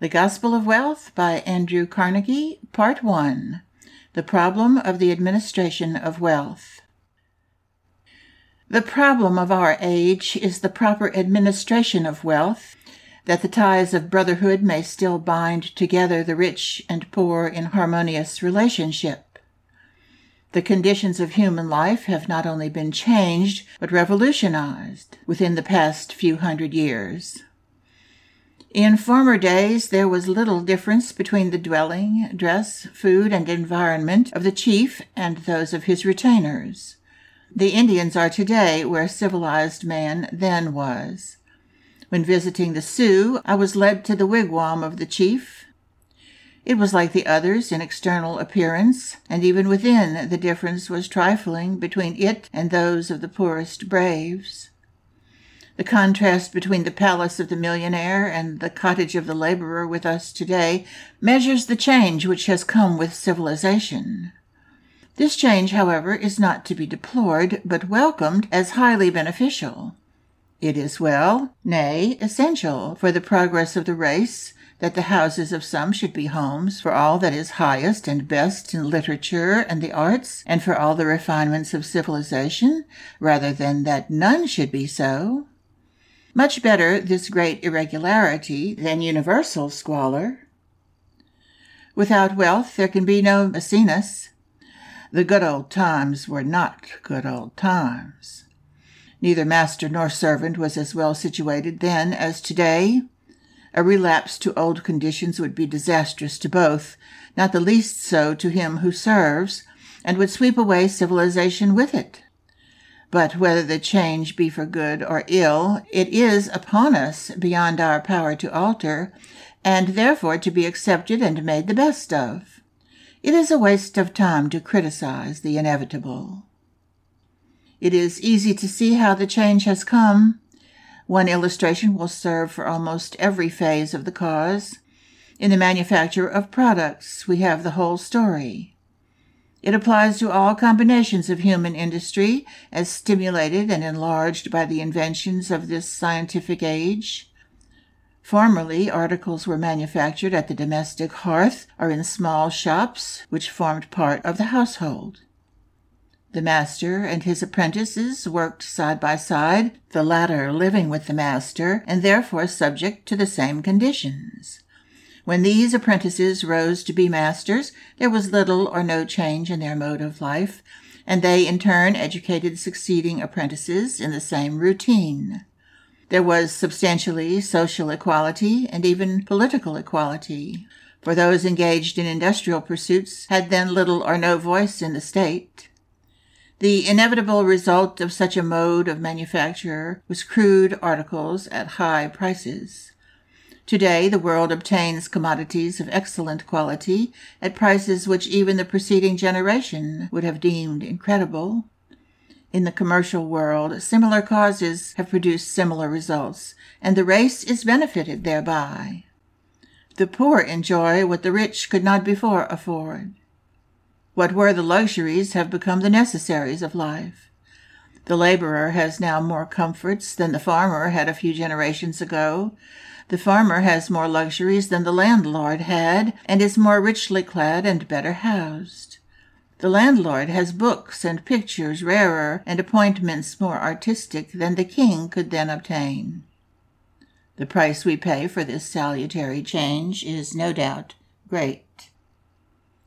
The Gospel of Wealth by Andrew Carnegie, Part 1 The Problem of the Administration of Wealth. The problem of our age is the proper administration of wealth, that the ties of brotherhood may still bind together the rich and poor in harmonious relationship. The conditions of human life have not only been changed, but revolutionized within the past few hundred years. In former days, there was little difference between the dwelling, dress, food, and environment of the chief and those of his retainers. The Indians are today where civilized man then was. When visiting the Sioux, I was led to the wigwam of the chief. It was like the others in external appearance, and even within the difference was trifling between it and those of the poorest braves. The contrast between the palace of the millionaire and the cottage of the laborer with us today measures the change which has come with civilization. This change, however, is not to be deplored, but welcomed as highly beneficial. It is well, nay, essential for the progress of the race that the houses of some should be homes for all that is highest and best in literature and the arts, and for all the refinements of civilization, rather than that none should be so. Much better this great irregularity than universal squalor. Without wealth there can be no Maecenas. The good old times were not good old times. Neither master nor servant was as well situated then as today. A relapse to old conditions would be disastrous to both, not the least so to him who serves, and would sweep away civilization with it. But whether the change be for good or ill, it is upon us beyond our power to alter, and therefore to be accepted and made the best of. It is a waste of time to criticize the inevitable. It is easy to see how the change has come. One illustration will serve for almost every phase of the cause. In the manufacture of products, we have the whole story. It applies to all combinations of human industry as stimulated and enlarged by the inventions of this scientific age. Formerly, articles were manufactured at the domestic hearth or in small shops which formed part of the household. The master and his apprentices worked side by side, the latter living with the master and therefore subject to the same conditions. When these apprentices rose to be masters, there was little or no change in their mode of life, and they in turn educated succeeding apprentices in the same routine. There was substantially social equality and even political equality, for those engaged in industrial pursuits had then little or no voice in the state. The inevitable result of such a mode of manufacture was crude articles at high prices. Today, the world obtains commodities of excellent quality at prices which even the preceding generation would have deemed incredible. In the commercial world, similar causes have produced similar results, and the race is benefited thereby. The poor enjoy what the rich could not before afford. What were the luxuries have become the necessaries of life. The laborer has now more comforts than the farmer had a few generations ago, the farmer has more luxuries than the landlord had, and is more richly clad and better housed. The landlord has books and pictures rarer and appointments more artistic than the king could then obtain. The price we pay for this salutary change is no doubt great.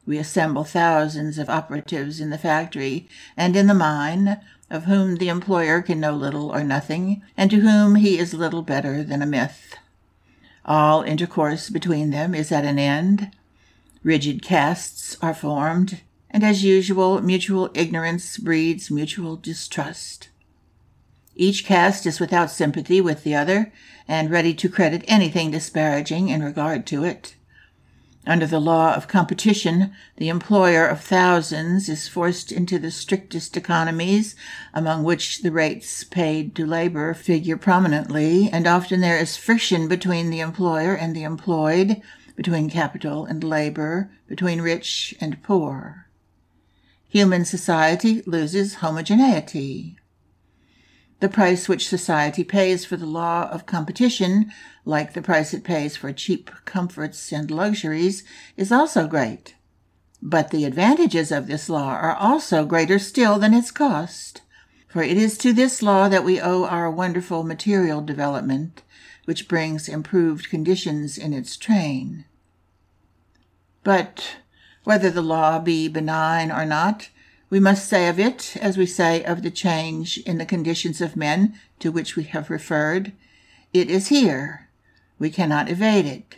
We assemble thousands of operatives in the factory and in the mine, of whom the employer can know little or nothing, and to whom he is little better than a myth. All intercourse between them is at an end. Rigid castes are formed, and as usual, mutual ignorance breeds mutual distrust. Each caste is without sympathy with the other, and ready to credit anything disparaging in regard to it. Under the law of competition, the employer of thousands is forced into the strictest economies, among which the rates paid to labor figure prominently, and often there is friction between the employer and the employed, between capital and labor, between rich and poor. Human society loses homogeneity. The price which society pays for the law of competition, like the price it pays for cheap comforts and luxuries, is also great. But the advantages of this law are also greater still than its cost. For it is to this law that we owe our wonderful material development, which brings improved conditions in its train. But whether the law be benign or not, we must say of it, as we say of the change in the conditions of men to which we have referred, it is here. We cannot evade it.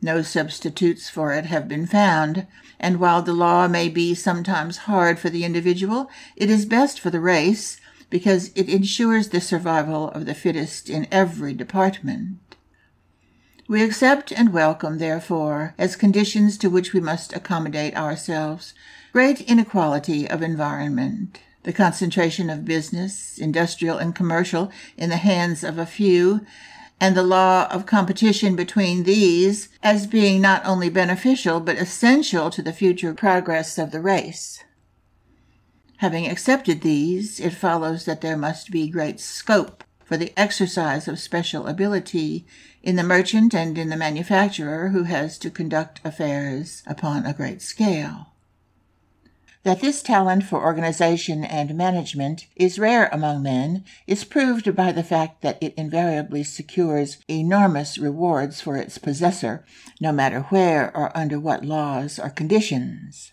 No substitutes for it have been found, and while the law may be sometimes hard for the individual, it is best for the race because it ensures the survival of the fittest in every department. We accept and welcome, therefore, as conditions to which we must accommodate ourselves, great inequality of environment, the concentration of business, industrial and commercial, in the hands of a few, and the law of competition between these as being not only beneficial but essential to the future progress of the race. Having accepted these, it follows that there must be great scope for the exercise of special ability in the merchant and in the manufacturer who has to conduct affairs upon a great scale. That this talent for organization and management is rare among men is proved by the fact that it invariably secures enormous rewards for its possessor, no matter where or under what laws or conditions.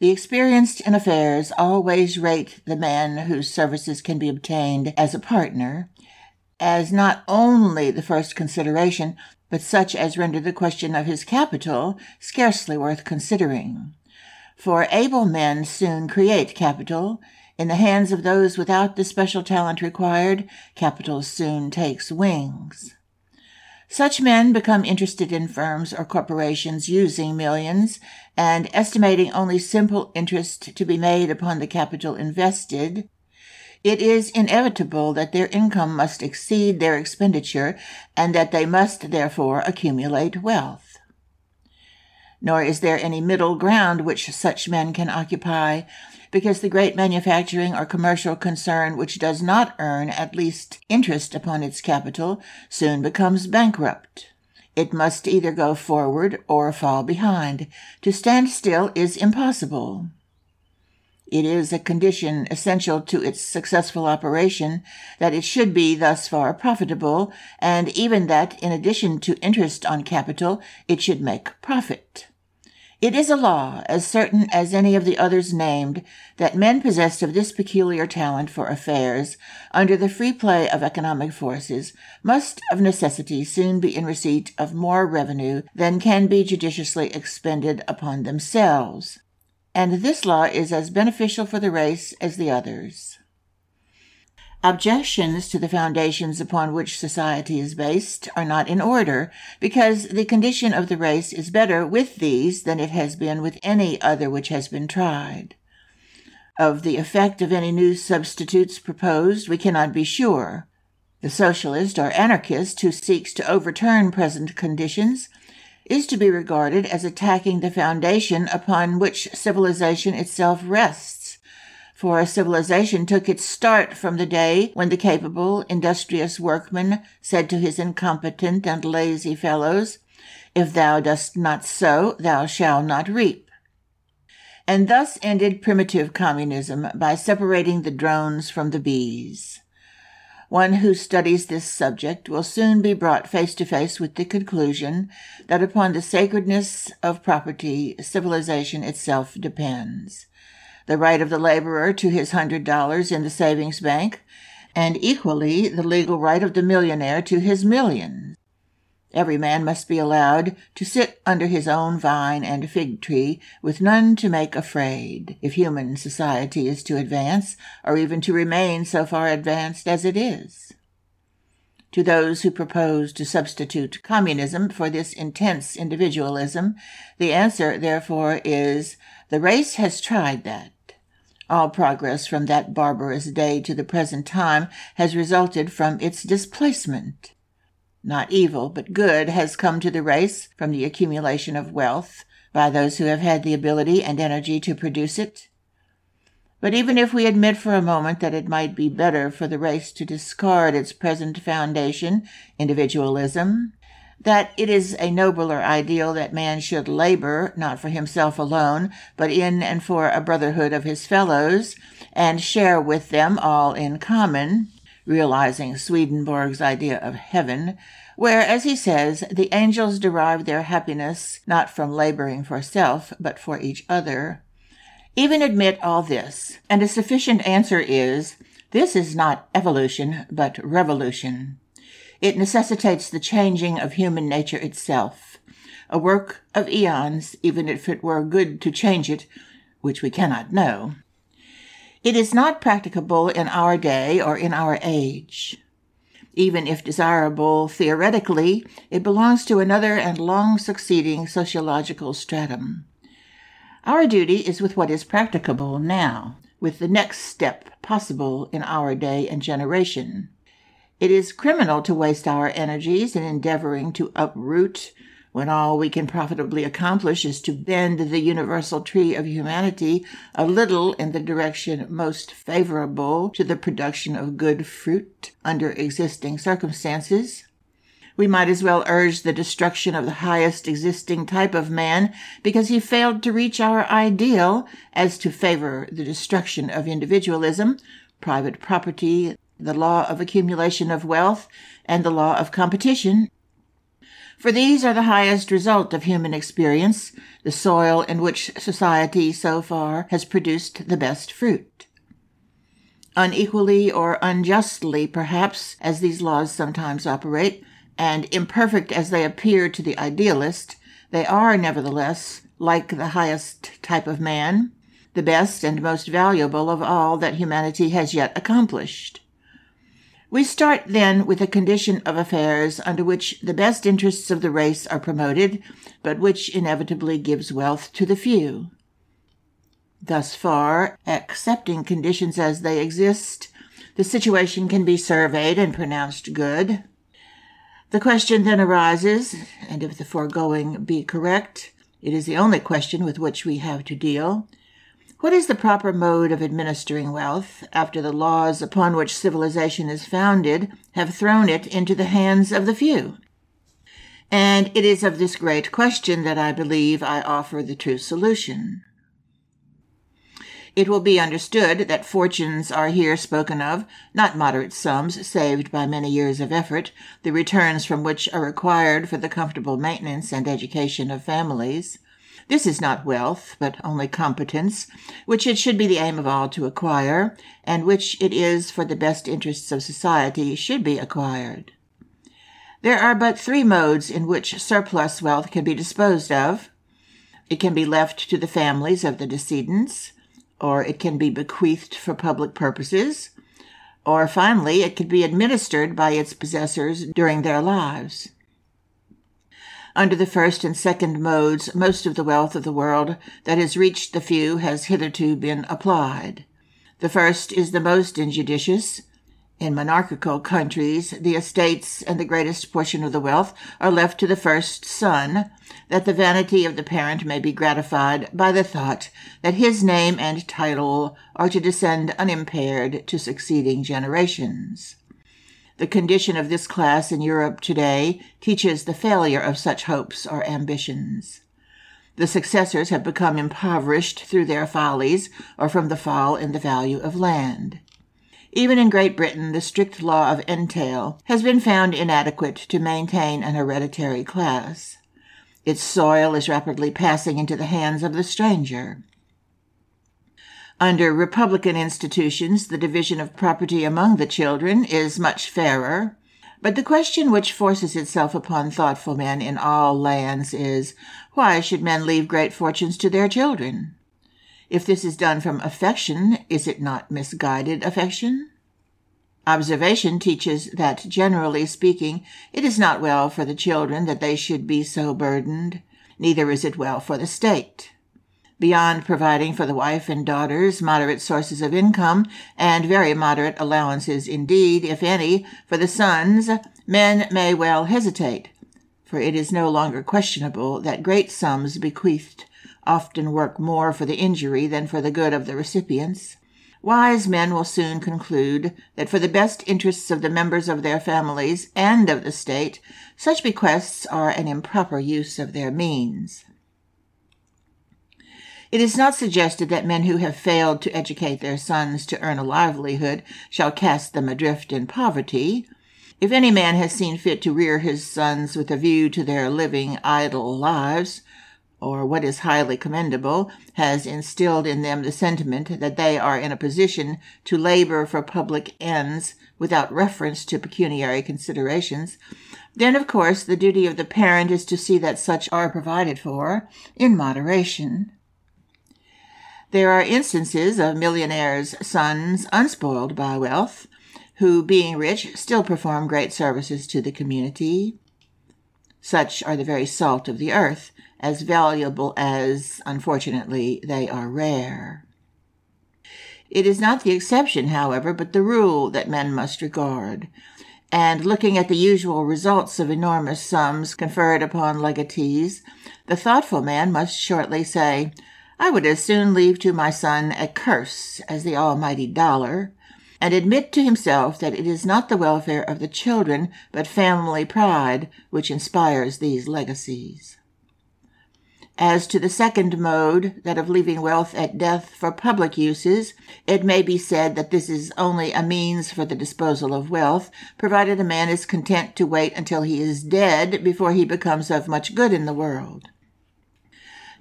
The experienced in affairs always rate the man whose services can be obtained as a partner as not only the first consideration, but such as render the question of his capital scarcely worth considering for able men soon create capital. In the hands of those without the special talent required, capital soon takes wings. Such men become interested in firms or corporations using millions and estimating only simple interest to be made upon the capital invested. It is inevitable that their income must exceed their expenditure and that they must therefore accumulate wealth nor is there any middle ground which such men can occupy, because the great manufacturing or commercial concern which does not earn at least interest upon its capital soon becomes bankrupt. It must either go forward or fall behind. To stand still is impossible. It is a condition essential to its successful operation that it should be thus far profitable, and even that, in addition to interest on capital, it should make profit. It is a law, as certain as any of the others named, that men possessed of this peculiar talent for affairs, under the free play of economic forces, must of necessity soon be in receipt of more revenue than can be judiciously expended upon themselves. And this law is as beneficial for the race as the others. Objections to the foundations upon which society is based are not in order, because the condition of the race is better with these than it has been with any other which has been tried. Of the effect of any new substitutes proposed, we cannot be sure. The socialist or anarchist who seeks to overturn present conditions is to be regarded as attacking the foundation upon which civilization itself rests for a civilization took its start from the day when the capable, industrious workman said to his incompetent and lazy fellows, If thou dost not sow, thou shalt not reap. And thus ended primitive communism by separating the drones from the bees. One who studies this subject will soon be brought face to face with the conclusion that upon the sacredness of property, civilization itself depends. The right of the laborer to his hundred dollars in the savings bank, and equally the legal right of the millionaire to his millions. Every man must be allowed to sit under his own vine and fig tree, with none to make afraid, if human society is to advance, or even to remain so far advanced as it is. To those who propose to substitute communism for this intense individualism, the answer, therefore, is the race has tried that. All progress from that barbarous day to the present time has resulted from its displacement. Not evil, but good has come to the race from the accumulation of wealth by those who have had the ability and energy to produce it. But even if we admit for a moment that it might be better for the race to discard its present foundation, individualism, that it is a nobler ideal that man should labor, not for himself alone, but in and for a brotherhood of his fellows, and share with them all in common, realizing Swedenborg's idea of heaven, where, as he says, the angels derive their happiness not from laboring for self, but for each other. Even admit all this, and a sufficient answer is this is not evolution, but revolution. It necessitates the changing of human nature itself, a work of eons, even if it were good to change it, which we cannot know. It is not practicable in our day or in our age. Even if desirable theoretically, it belongs to another and long succeeding sociological stratum. Our duty is with what is practicable now, with the next step possible in our day and generation. It is criminal to waste our energies in endeavoring to uproot when all we can profitably accomplish is to bend the universal tree of humanity a little in the direction most favorable to the production of good fruit under existing circumstances. We might as well urge the destruction of the highest existing type of man because he failed to reach our ideal as to favor the destruction of individualism, private property, the law of accumulation of wealth, and the law of competition for these are the highest result of human experience, the soil in which society so far has produced the best fruit. Unequally or unjustly, perhaps, as these laws sometimes operate, and imperfect as they appear to the idealist, they are nevertheless, like the highest type of man, the best and most valuable of all that humanity has yet accomplished. We start then with a condition of affairs under which the best interests of the race are promoted, but which inevitably gives wealth to the few. Thus far, accepting conditions as they exist, the situation can be surveyed and pronounced good. The question then arises, and if the foregoing be correct, it is the only question with which we have to deal what is the proper mode of administering wealth after the laws upon which civilization is founded have thrown it into the hands of the few? And it is of this great question that I believe I offer the true solution. It will be understood that fortunes are here spoken of, not moderate sums saved by many years of effort, the returns from which are required for the comfortable maintenance and education of families. This is not wealth, but only competence, which it should be the aim of all to acquire, and which it is for the best interests of society should be acquired. There are but three modes in which surplus wealth can be disposed of. It can be left to the families of the decedents, or it can be bequeathed for public purposes, or finally, it can be administered by its possessors during their lives. Under the first and second modes, most of the wealth of the world that has reached the few has hitherto been applied. The first is the most injudicious. In monarchical countries, the estates and the greatest portion of the wealth are left to the first son, that the vanity of the parent may be gratified by the thought that his name and title are to descend unimpaired to succeeding generations. The condition of this class in Europe today teaches the failure of such hopes or ambitions. The successors have become impoverished through their follies or from the fall in the value of land. Even in Great Britain, the strict law of entail has been found inadequate to maintain an hereditary class. Its soil is rapidly passing into the hands of the stranger. Under Republican institutions, the division of property among the children is much fairer. But the question which forces itself upon thoughtful men in all lands is, why should men leave great fortunes to their children? If this is done from affection, is it not misguided affection? Observation teaches that, generally speaking, it is not well for the children that they should be so burdened, neither is it well for the state. Beyond providing for the wife and daughters moderate sources of income, and very moderate allowances indeed, if any, for the sons, men may well hesitate, for it is no longer questionable that great sums bequeathed often work more for the injury than for the good of the recipients. Wise men will soon conclude that for the best interests of the members of their families and of the state, such bequests are an improper use of their means. It is not suggested that men who have failed to educate their sons to earn a livelihood shall cast them adrift in poverty. If any man has seen fit to rear his sons with a view to their living idle lives, or what is highly commendable, has instilled in them the sentiment that they are in a position to labor for public ends without reference to pecuniary considerations, then of course the duty of the parent is to see that such are provided for in moderation. There are instances of millionaires' sons unspoiled by wealth, who, being rich, still perform great services to the community. Such are the very salt of the earth, as valuable as, unfortunately, they are rare. It is not the exception, however, but the rule that men must regard. And looking at the usual results of enormous sums conferred upon legatees, the thoughtful man must shortly say, I would as soon leave to my son a curse as the almighty dollar, and admit to himself that it is not the welfare of the children, but family pride, which inspires these legacies. As to the second mode, that of leaving wealth at death for public uses, it may be said that this is only a means for the disposal of wealth, provided a man is content to wait until he is dead before he becomes of much good in the world.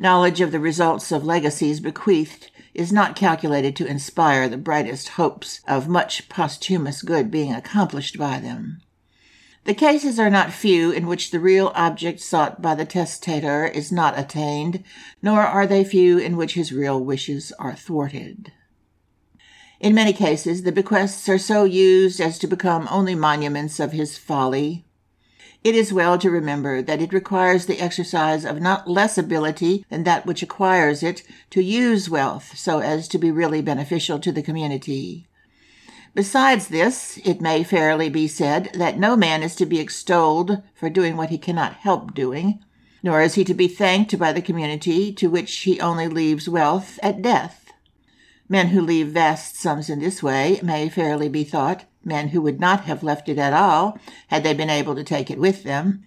Knowledge of the results of legacies bequeathed is not calculated to inspire the brightest hopes of much posthumous good being accomplished by them. The cases are not few in which the real object sought by the testator is not attained, nor are they few in which his real wishes are thwarted. In many cases, the bequests are so used as to become only monuments of his folly. It is well to remember that it requires the exercise of not less ability than that which acquires it to use wealth so as to be really beneficial to the community. Besides this, it may fairly be said that no man is to be extolled for doing what he cannot help doing, nor is he to be thanked by the community to which he only leaves wealth at death. Men who leave vast sums in this way may fairly be thought men who would not have left it at all had they been able to take it with them.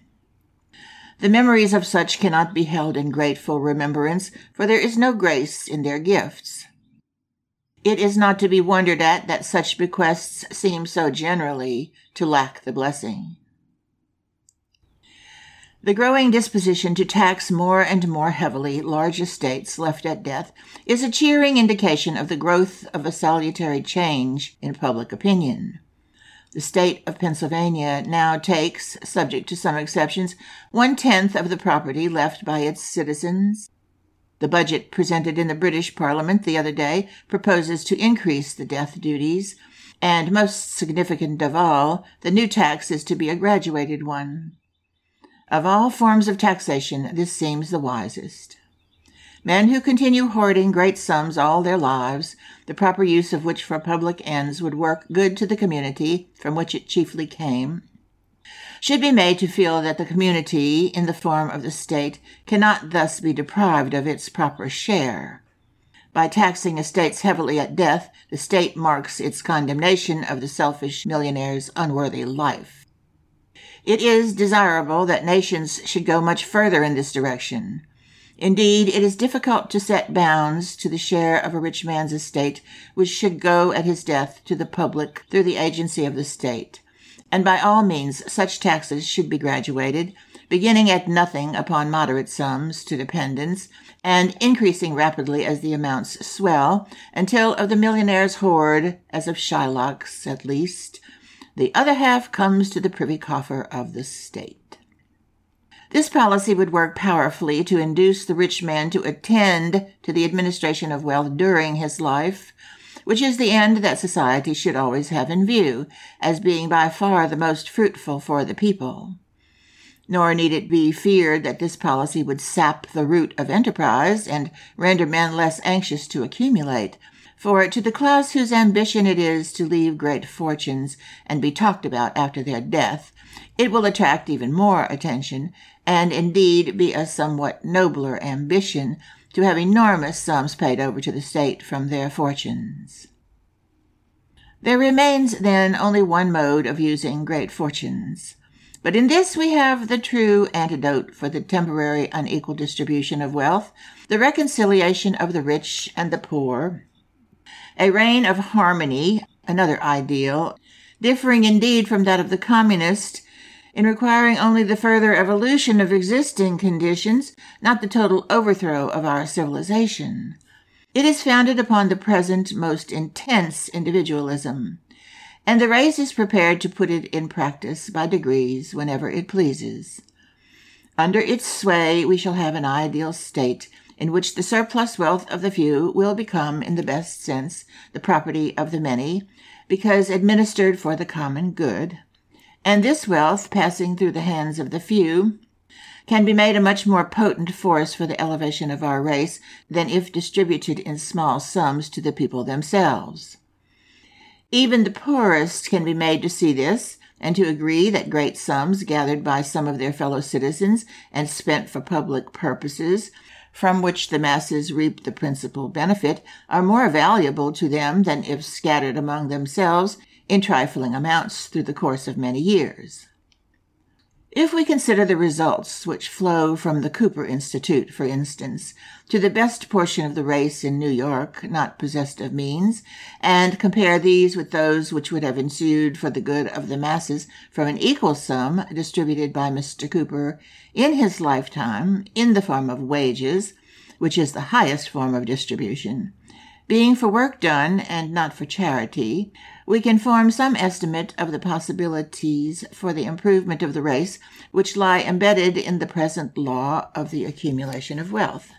The memories of such cannot be held in grateful remembrance, for there is no grace in their gifts. It is not to be wondered at that such bequests seem so generally to lack the blessing. The growing disposition to tax more and more heavily large estates left at death is a cheering indication of the growth of a salutary change in public opinion. The state of Pennsylvania now takes, subject to some exceptions, one tenth of the property left by its citizens the budget presented in the British Parliament the other day proposes to increase the death duties, and most significant of all, the new tax is to be a graduated one. Of all forms of taxation, this seems the wisest. Men who continue hoarding great sums all their lives, the proper use of which for public ends would work good to the community from which it chiefly came, should be made to feel that the community, in the form of the state, cannot thus be deprived of its proper share. By taxing estates heavily at death, the state marks its condemnation of the selfish millionaire's unworthy life. It is desirable that nations should go much further in this direction. Indeed, it is difficult to set bounds to the share of a rich man's estate which should go at his death to the public through the agency of the state. And by all means, such taxes should be graduated, beginning at nothing upon moderate sums to dependents, and increasing rapidly as the amounts swell, until of the millionaire's hoard, as of Shylock's at least, the other half comes to the privy coffer of the state. This policy would work powerfully to induce the rich man to attend to the administration of wealth during his life, which is the end that society should always have in view, as being by far the most fruitful for the people. Nor need it be feared that this policy would sap the root of enterprise and render men less anxious to accumulate. For to the class whose ambition it is to leave great fortunes and be talked about after their death, it will attract even more attention, and indeed be a somewhat nobler ambition to have enormous sums paid over to the state from their fortunes. There remains then only one mode of using great fortunes. But in this we have the true antidote for the temporary unequal distribution of wealth, the reconciliation of the rich and the poor. A reign of harmony, another ideal, differing indeed from that of the communist, in requiring only the further evolution of existing conditions, not the total overthrow of our civilization. It is founded upon the present most intense individualism, and the race is prepared to put it in practice by degrees whenever it pleases. Under its sway, we shall have an ideal state in which the surplus wealth of the few will become, in the best sense, the property of the many, because administered for the common good and this wealth, passing through the hands of the few, can be made a much more potent force for the elevation of our race than if distributed in small sums to the people themselves. Even the poorest can be made to see this and to agree that great sums gathered by some of their fellow citizens and spent for public purposes, from which the masses reap the principal benefit, are more valuable to them than if scattered among themselves in trifling amounts through the course of many years. If we consider the results which flow from the Cooper Institute, for instance, to the best portion of the race in New York not possessed of means, and compare these with those which would have ensued for the good of the masses from an equal sum distributed by Mr. Cooper in his lifetime in the form of wages, which is the highest form of distribution, being for work done and not for charity, we can form some estimate of the possibilities for the improvement of the race which lie embedded in the present law of the accumulation of wealth.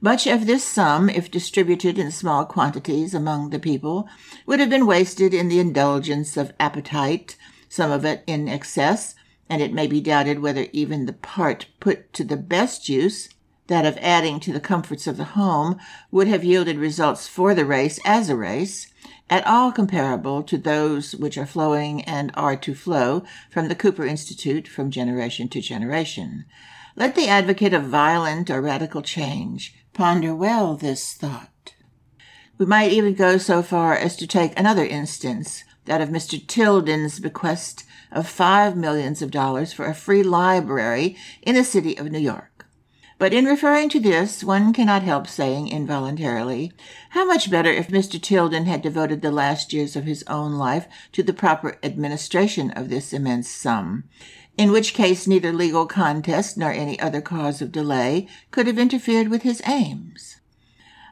Much of this sum, if distributed in small quantities among the people, would have been wasted in the indulgence of appetite, some of it in excess, and it may be doubted whether even the part put to the best use, that of adding to the comforts of the home, would have yielded results for the race as a race, at all comparable to those which are flowing and are to flow from the Cooper Institute from generation to generation. Let the advocate of violent or radical change ponder well this thought. We might even go so far as to take another instance, that of Mr. Tilden's bequest of five millions of dollars for a free library in the city of New York. But in referring to this, one cannot help saying involuntarily, how much better if Mr. Tilden had devoted the last years of his own life to the proper administration of this immense sum, in which case neither legal contest nor any other cause of delay could have interfered with his aims.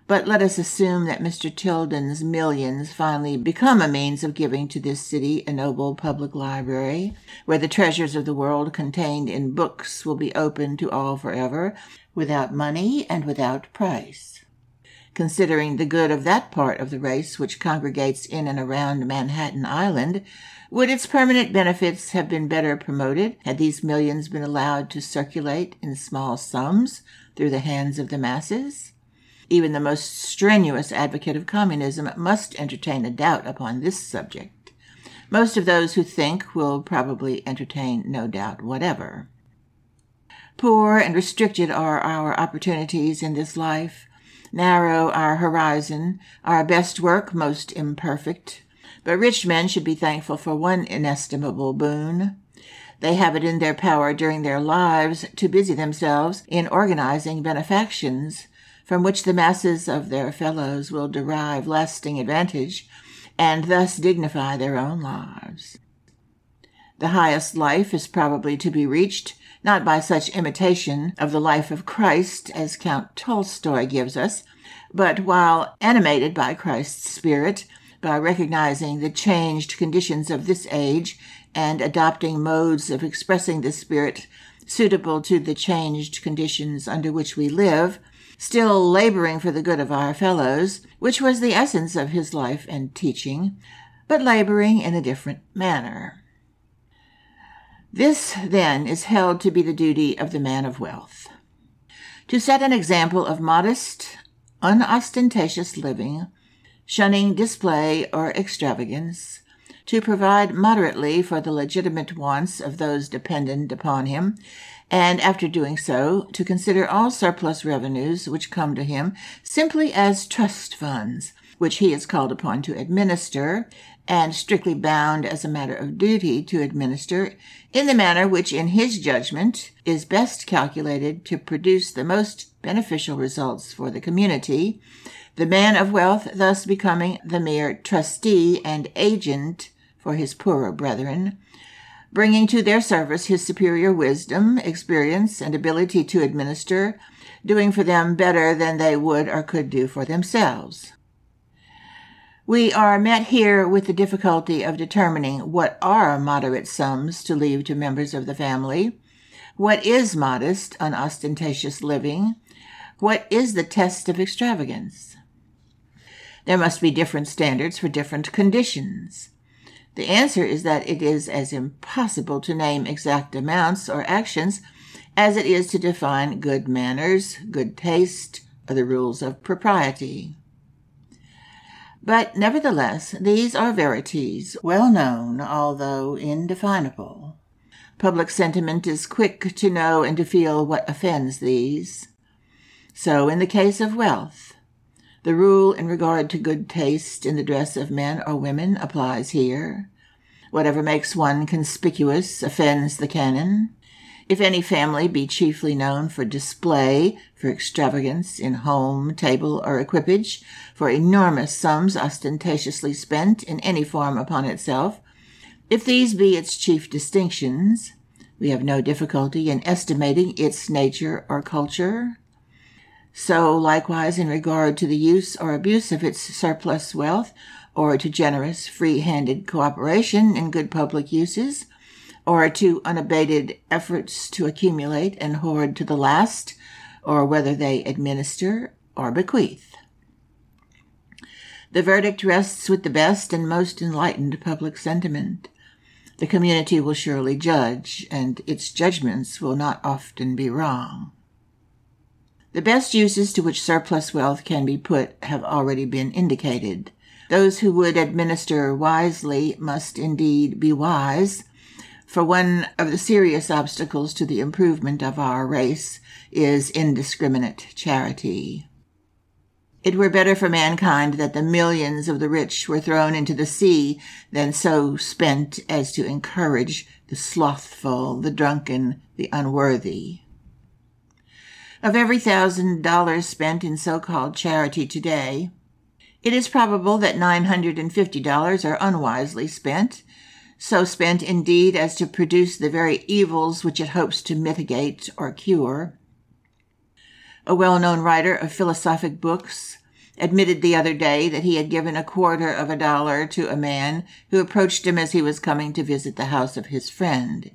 But let us assume that Mr. Tilden's millions finally become a means of giving to this city a noble public library, where the treasures of the world contained in books will be open to all forever, without money and without price. Considering the good of that part of the race which congregates in and around Manhattan Island, would its permanent benefits have been better promoted had these millions been allowed to circulate in small sums through the hands of the masses? Even the most strenuous advocate of communism must entertain a doubt upon this subject. Most of those who think will probably entertain no doubt whatever. Poor and restricted are our opportunities in this life, narrow our horizon, our best work most imperfect. But rich men should be thankful for one inestimable boon They have it in their power during their lives to busy themselves in organizing benefactions from which the masses of their fellows will derive lasting advantage and thus dignify their own lives. The highest life is probably to be reached not by such imitation of the life of Christ as Count Tolstoy gives us, but while animated by Christ's Spirit, by recognizing the changed conditions of this age and adopting modes of expressing the Spirit suitable to the changed conditions under which we live, still laboring for the good of our fellows, which was the essence of his life and teaching, but laboring in a different manner. This, then, is held to be the duty of the man of wealth to set an example of modest, unostentatious living, shunning display or extravagance, to provide moderately for the legitimate wants of those dependent upon him, and after doing so, to consider all surplus revenues which come to him simply as trust funds, which he is called upon to administer, and strictly bound as a matter of duty to administer in the manner which, in his judgment, is best calculated to produce the most beneficial results for the community, the man of wealth thus becoming the mere trustee and agent for his poorer brethren, bringing to their service his superior wisdom, experience, and ability to administer, doing for them better than they would or could do for themselves. We are met here with the difficulty of determining what are moderate sums to leave to members of the family, what is modest, unostentatious living, what is the test of extravagance. There must be different standards for different conditions. The answer is that it is as impossible to name exact amounts or actions as it is to define good manners, good taste, or the rules of propriety. But nevertheless, these are verities, well known, although indefinable. Public sentiment is quick to know and to feel what offends these. So, in the case of wealth, the rule in regard to good taste in the dress of men or women applies here. Whatever makes one conspicuous offends the canon. If any family be chiefly known for display, for extravagance in home, table, or equipage, for enormous sums ostentatiously spent in any form upon itself, if these be its chief distinctions, we have no difficulty in estimating its nature or culture. So, likewise, in regard to the use or abuse of its surplus wealth, or to generous, free handed cooperation in good public uses, or to unabated efforts to accumulate and hoard to the last, or whether they administer or bequeath. The verdict rests with the best and most enlightened public sentiment. The community will surely judge, and its judgments will not often be wrong. The best uses to which surplus wealth can be put have already been indicated. Those who would administer wisely must indeed be wise, for one of the serious obstacles to the improvement of our race is indiscriminate charity. It were better for mankind that the millions of the rich were thrown into the sea than so spent as to encourage the slothful, the drunken, the unworthy. Of every thousand dollars spent in so-called charity today, it is probable that $950 are unwisely spent, so spent indeed as to produce the very evils which it hopes to mitigate or cure. A well known writer of philosophic books admitted the other day that he had given a quarter of a dollar to a man who approached him as he was coming to visit the house of his friend.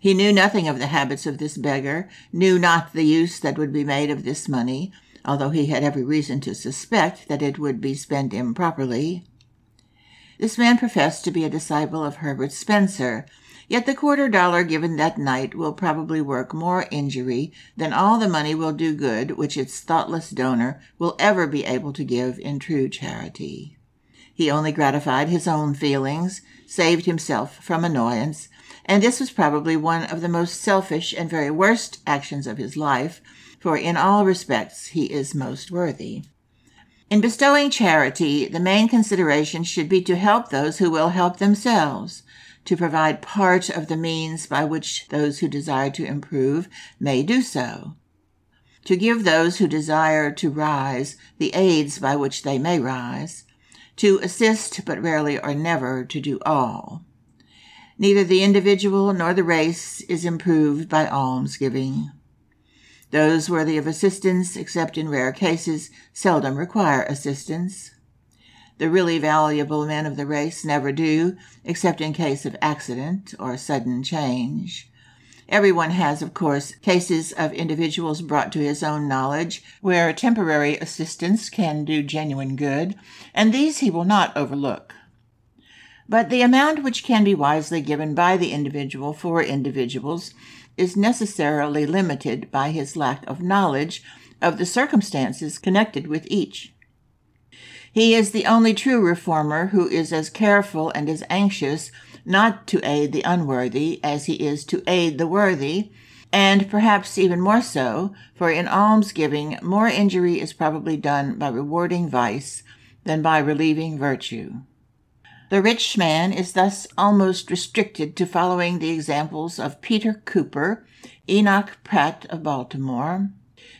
He knew nothing of the habits of this beggar, knew not the use that would be made of this money, although he had every reason to suspect that it would be spent improperly. This man professed to be a disciple of Herbert Spencer, yet the quarter dollar given that night will probably work more injury than all the money will do good which its thoughtless donor will ever be able to give in true charity. He only gratified his own feelings, saved himself from annoyance, and this was probably one of the most selfish and very worst actions of his life, for in all respects he is most worthy. In bestowing charity, the main consideration should be to help those who will help themselves, to provide part of the means by which those who desire to improve may do so, to give those who desire to rise the aids by which they may rise, to assist but rarely or never to do all. Neither the individual nor the race is improved by almsgiving. Those worthy of assistance, except in rare cases, seldom require assistance. The really valuable men of the race never do, except in case of accident or sudden change. Everyone has, of course, cases of individuals brought to his own knowledge where temporary assistance can do genuine good, and these he will not overlook. But the amount which can be wisely given by the individual for individuals is necessarily limited by his lack of knowledge of the circumstances connected with each. He is the only true reformer who is as careful and as anxious not to aid the unworthy as he is to aid the worthy, and perhaps even more so, for in almsgiving more injury is probably done by rewarding vice than by relieving virtue. The rich man is thus almost restricted to following the examples of Peter Cooper, Enoch Pratt of Baltimore,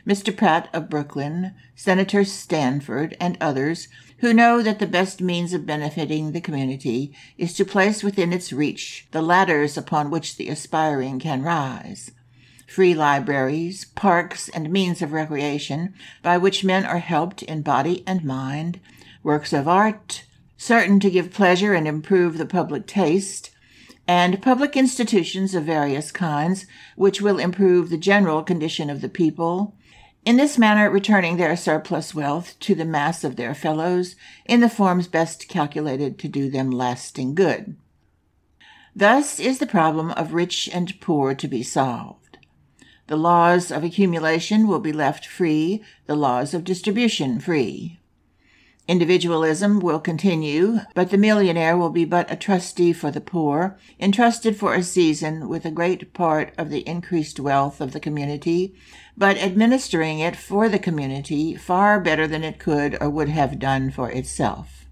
Mr. Pratt of Brooklyn, Senator Stanford, and others who know that the best means of benefiting the community is to place within its reach the ladders upon which the aspiring can rise. Free libraries, parks, and means of recreation by which men are helped in body and mind, works of art, certain to give pleasure and improve the public taste, and public institutions of various kinds, which will improve the general condition of the people, in this manner returning their surplus wealth to the mass of their fellows in the forms best calculated to do them lasting good. Thus is the problem of rich and poor to be solved. The laws of accumulation will be left free, the laws of distribution free. Individualism will continue, but the millionaire will be but a trustee for the poor, entrusted for a season with a great part of the increased wealth of the community, but administering it for the community far better than it could or would have done for itself.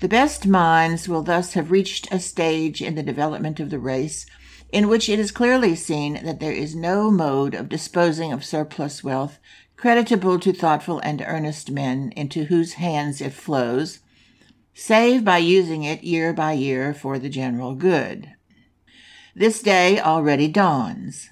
The best minds will thus have reached a stage in the development of the race in which it is clearly seen that there is no mode of disposing of surplus wealth creditable to thoughtful and earnest men into whose hands it flows, save by using it year by year for the general good. This day already dawns.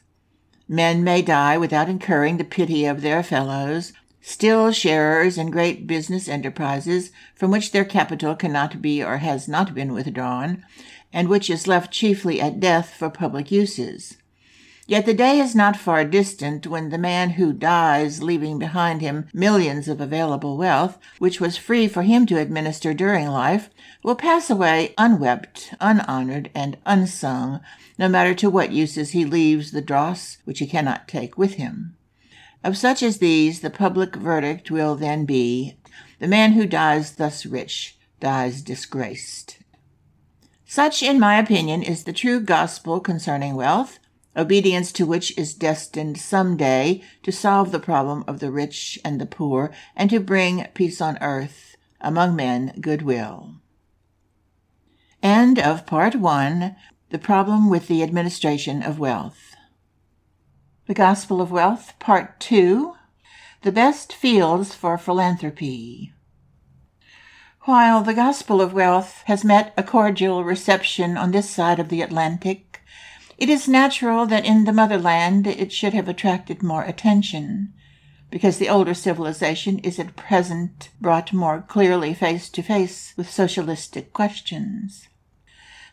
Men may die without incurring the pity of their fellows, still sharers in great business enterprises from which their capital cannot be or has not been withdrawn, and which is left chiefly at death for public uses. Yet the day is not far distant when the man who dies, leaving behind him millions of available wealth, which was free for him to administer during life, will pass away unwept, unhonored, and unsung, no matter to what uses he leaves the dross which he cannot take with him. Of such as these, the public verdict will then be the man who dies thus rich dies disgraced. Such, in my opinion, is the true gospel concerning wealth obedience to which is destined some day to solve the problem of the rich and the poor and to bring peace on earth, among men goodwill. End of Part 1 The Problem with the Administration of Wealth. The Gospel of Wealth, Part 2 The Best Fields for Philanthropy. While the Gospel of Wealth has met a cordial reception on this side of the Atlantic, it is natural that in the motherland it should have attracted more attention, because the older civilization is at present brought more clearly face to face with socialistic questions.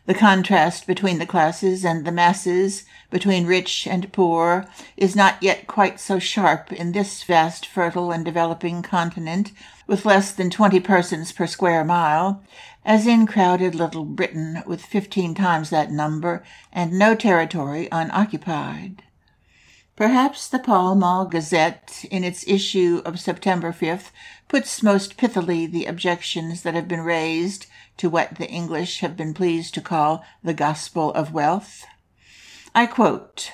The contrast between the classes and the masses, between rich and poor, is not yet quite so sharp in this vast, fertile, and developing continent, with less than twenty persons per square mile, as in crowded Little Britain with fifteen times that number and no territory unoccupied. Perhaps the Pall Mall Gazette, in its issue of September 5th, puts most pithily the objections that have been raised to what the English have been pleased to call the gospel of wealth. I quote,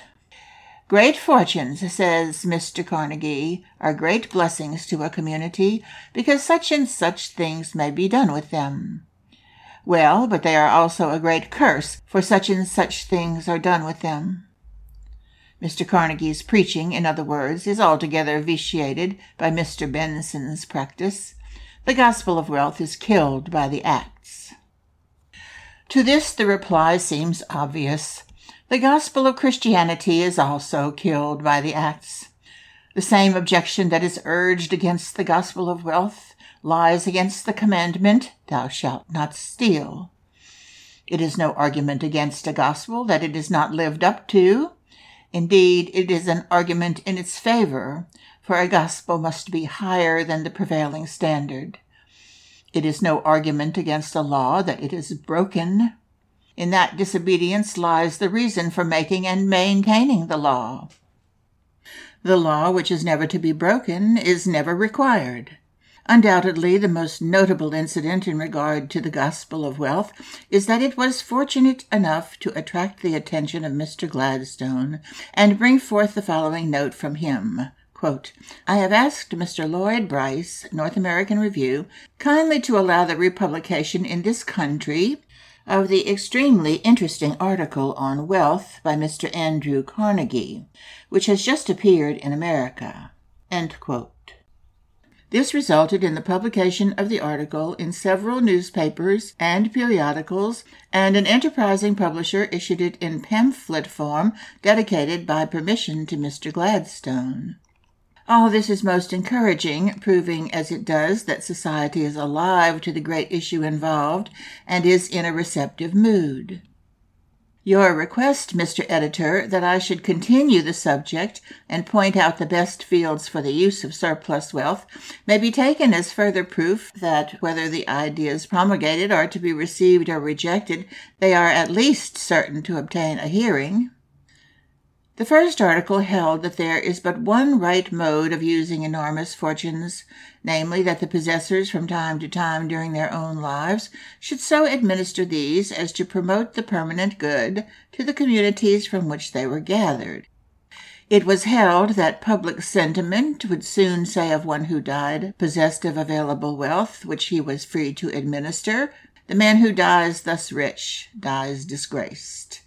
Great fortunes, says Mr. Carnegie, are great blessings to a community because such and such things may be done with them. Well, but they are also a great curse, for such and such things are done with them. Mr. Carnegie's preaching, in other words, is altogether vitiated by Mr. Benson's practice. The gospel of wealth is killed by the acts. To this the reply seems obvious. The gospel of Christianity is also killed by the acts. The same objection that is urged against the gospel of wealth lies against the commandment, Thou shalt not steal. It is no argument against a gospel that it is not lived up to. Indeed, it is an argument in its favor, for a gospel must be higher than the prevailing standard. It is no argument against a law that it is broken. In that disobedience lies the reason for making and maintaining the law. The law, which is never to be broken, is never required. Undoubtedly, the most notable incident in regard to the gospel of wealth is that it was fortunate enough to attract the attention of Mr. Gladstone and bring forth the following note from him. Quote, I have asked Mr. Lloyd Bryce, North American Review, kindly to allow the republication in this country of the extremely interesting article on wealth by Mr. Andrew Carnegie, which has just appeared in America. End quote. This resulted in the publication of the article in several newspapers and periodicals, and an enterprising publisher issued it in pamphlet form, dedicated by permission to Mr. Gladstone. All this is most encouraging, proving as it does that society is alive to the great issue involved and is in a receptive mood. Your request, Mr. Editor, that I should continue the subject and point out the best fields for the use of surplus wealth may be taken as further proof that whether the ideas promulgated are to be received or rejected, they are at least certain to obtain a hearing. The first article held that there is but one right mode of using enormous fortunes, namely, that the possessors from time to time during their own lives should so administer these as to promote the permanent good to the communities from which they were gathered. It was held that public sentiment would soon say of one who died possessed of available wealth which he was free to administer, the man who dies thus rich dies disgraced.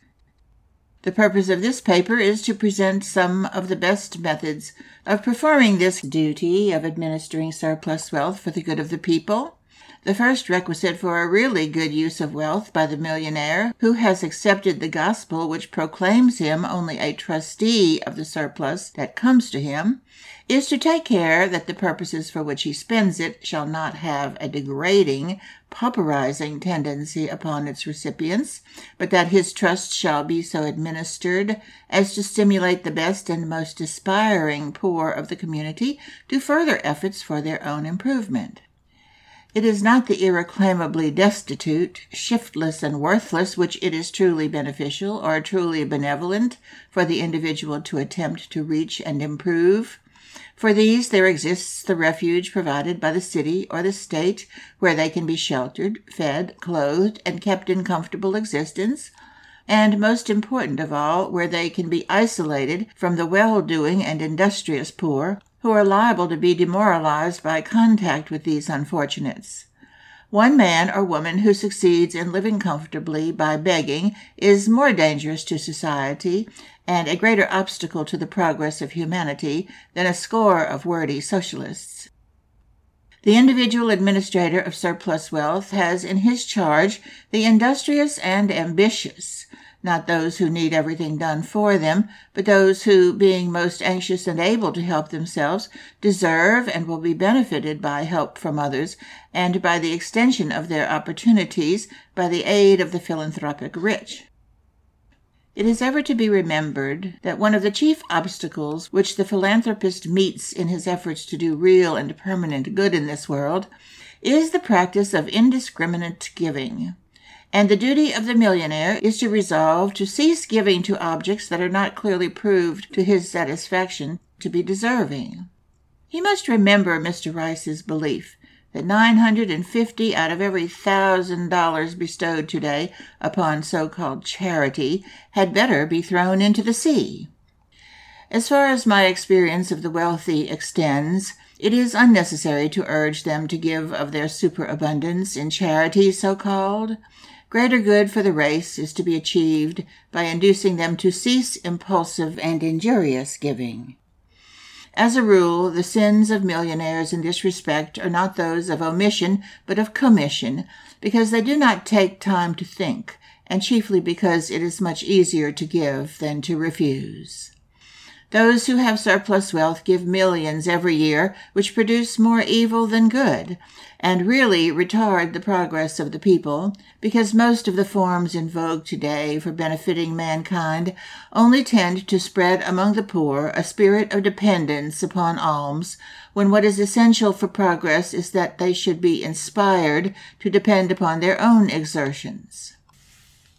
The purpose of this paper is to present some of the best methods of performing this duty of administering surplus wealth for the good of the people. The first requisite for a really good use of wealth by the millionaire who has accepted the gospel which proclaims him only a trustee of the surplus that comes to him is to take care that the purposes for which he spends it shall not have a degrading, pauperizing tendency upon its recipients, but that his trust shall be so administered as to stimulate the best and most aspiring poor of the community to further efforts for their own improvement. It is not the irreclaimably destitute, shiftless, and worthless which it is truly beneficial or truly benevolent for the individual to attempt to reach and improve. For these there exists the refuge provided by the city or the state where they can be sheltered, fed, clothed, and kept in comfortable existence, and most important of all, where they can be isolated from the well doing and industrious poor who are liable to be demoralized by contact with these unfortunates. One man or woman who succeeds in living comfortably by begging is more dangerous to society and a greater obstacle to the progress of humanity than a score of wordy socialists. The individual administrator of surplus wealth has in his charge the industrious and ambitious, not those who need everything done for them, but those who, being most anxious and able to help themselves, deserve and will be benefited by help from others and by the extension of their opportunities by the aid of the philanthropic rich. It is ever to be remembered that one of the chief obstacles which the philanthropist meets in his efforts to do real and permanent good in this world is the practice of indiscriminate giving. And the duty of the millionaire is to resolve to cease giving to objects that are not clearly proved to his satisfaction to be deserving. He must remember Mr. Rice's belief that 950 out of every thousand dollars bestowed today upon so called charity had better be thrown into the sea. As far as my experience of the wealthy extends, It is unnecessary to urge them to give of their superabundance in charity, so called. Greater good for the race is to be achieved by inducing them to cease impulsive and injurious giving. As a rule, the sins of millionaires in this respect are not those of omission, but of commission, because they do not take time to think, and chiefly because it is much easier to give than to refuse. Those who have surplus wealth give millions every year, which produce more evil than good, and really retard the progress of the people, because most of the forms in vogue today for benefiting mankind only tend to spread among the poor a spirit of dependence upon alms, when what is essential for progress is that they should be inspired to depend upon their own exertions.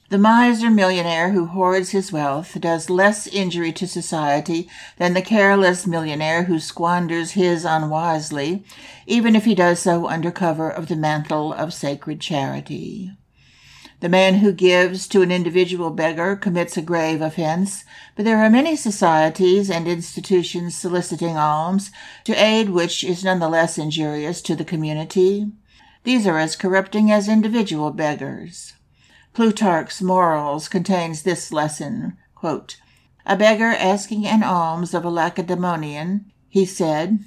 The miser millionaire who hoards his wealth does less injury to society than the careless millionaire who squanders his unwisely, even if he does so under cover of the mantle of sacred charity. The man who gives to an individual beggar commits a grave offense, but there are many societies and institutions soliciting alms, to aid which is none the less injurious to the community. These are as corrupting as individual beggars. Plutarch's Morals contains this lesson quote, A beggar asking an alms of a Lacedaemonian, he said,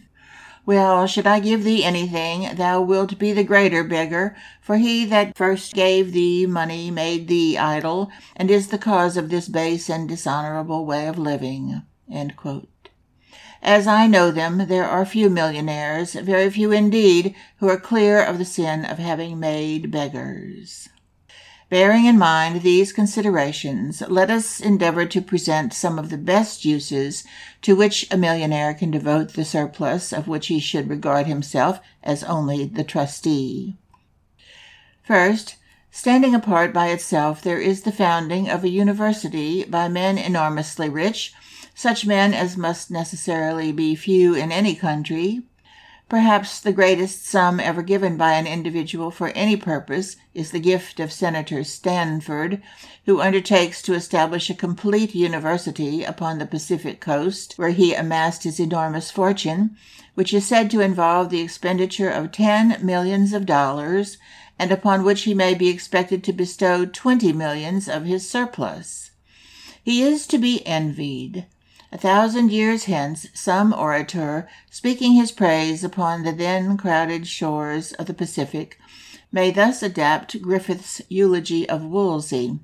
Well, should I give thee anything, thou wilt be the greater beggar, for he that first gave thee money made thee idle, and is the cause of this base and dishonorable way of living. As I know them, there are few millionaires, very few indeed, who are clear of the sin of having made beggars. Bearing in mind these considerations, let us endeavor to present some of the best uses to which a millionaire can devote the surplus of which he should regard himself as only the trustee. First, standing apart by itself, there is the founding of a university by men enormously rich, such men as must necessarily be few in any country, Perhaps the greatest sum ever given by an individual for any purpose is the gift of Senator Stanford, who undertakes to establish a complete university upon the Pacific coast, where he amassed his enormous fortune, which is said to involve the expenditure of ten millions of dollars, and upon which he may be expected to bestow twenty millions of his surplus. He is to be envied. A thousand years hence, some orator, speaking his praise upon the then crowded shores of the Pacific, may thus adapt Griffith's eulogy of Wolsey.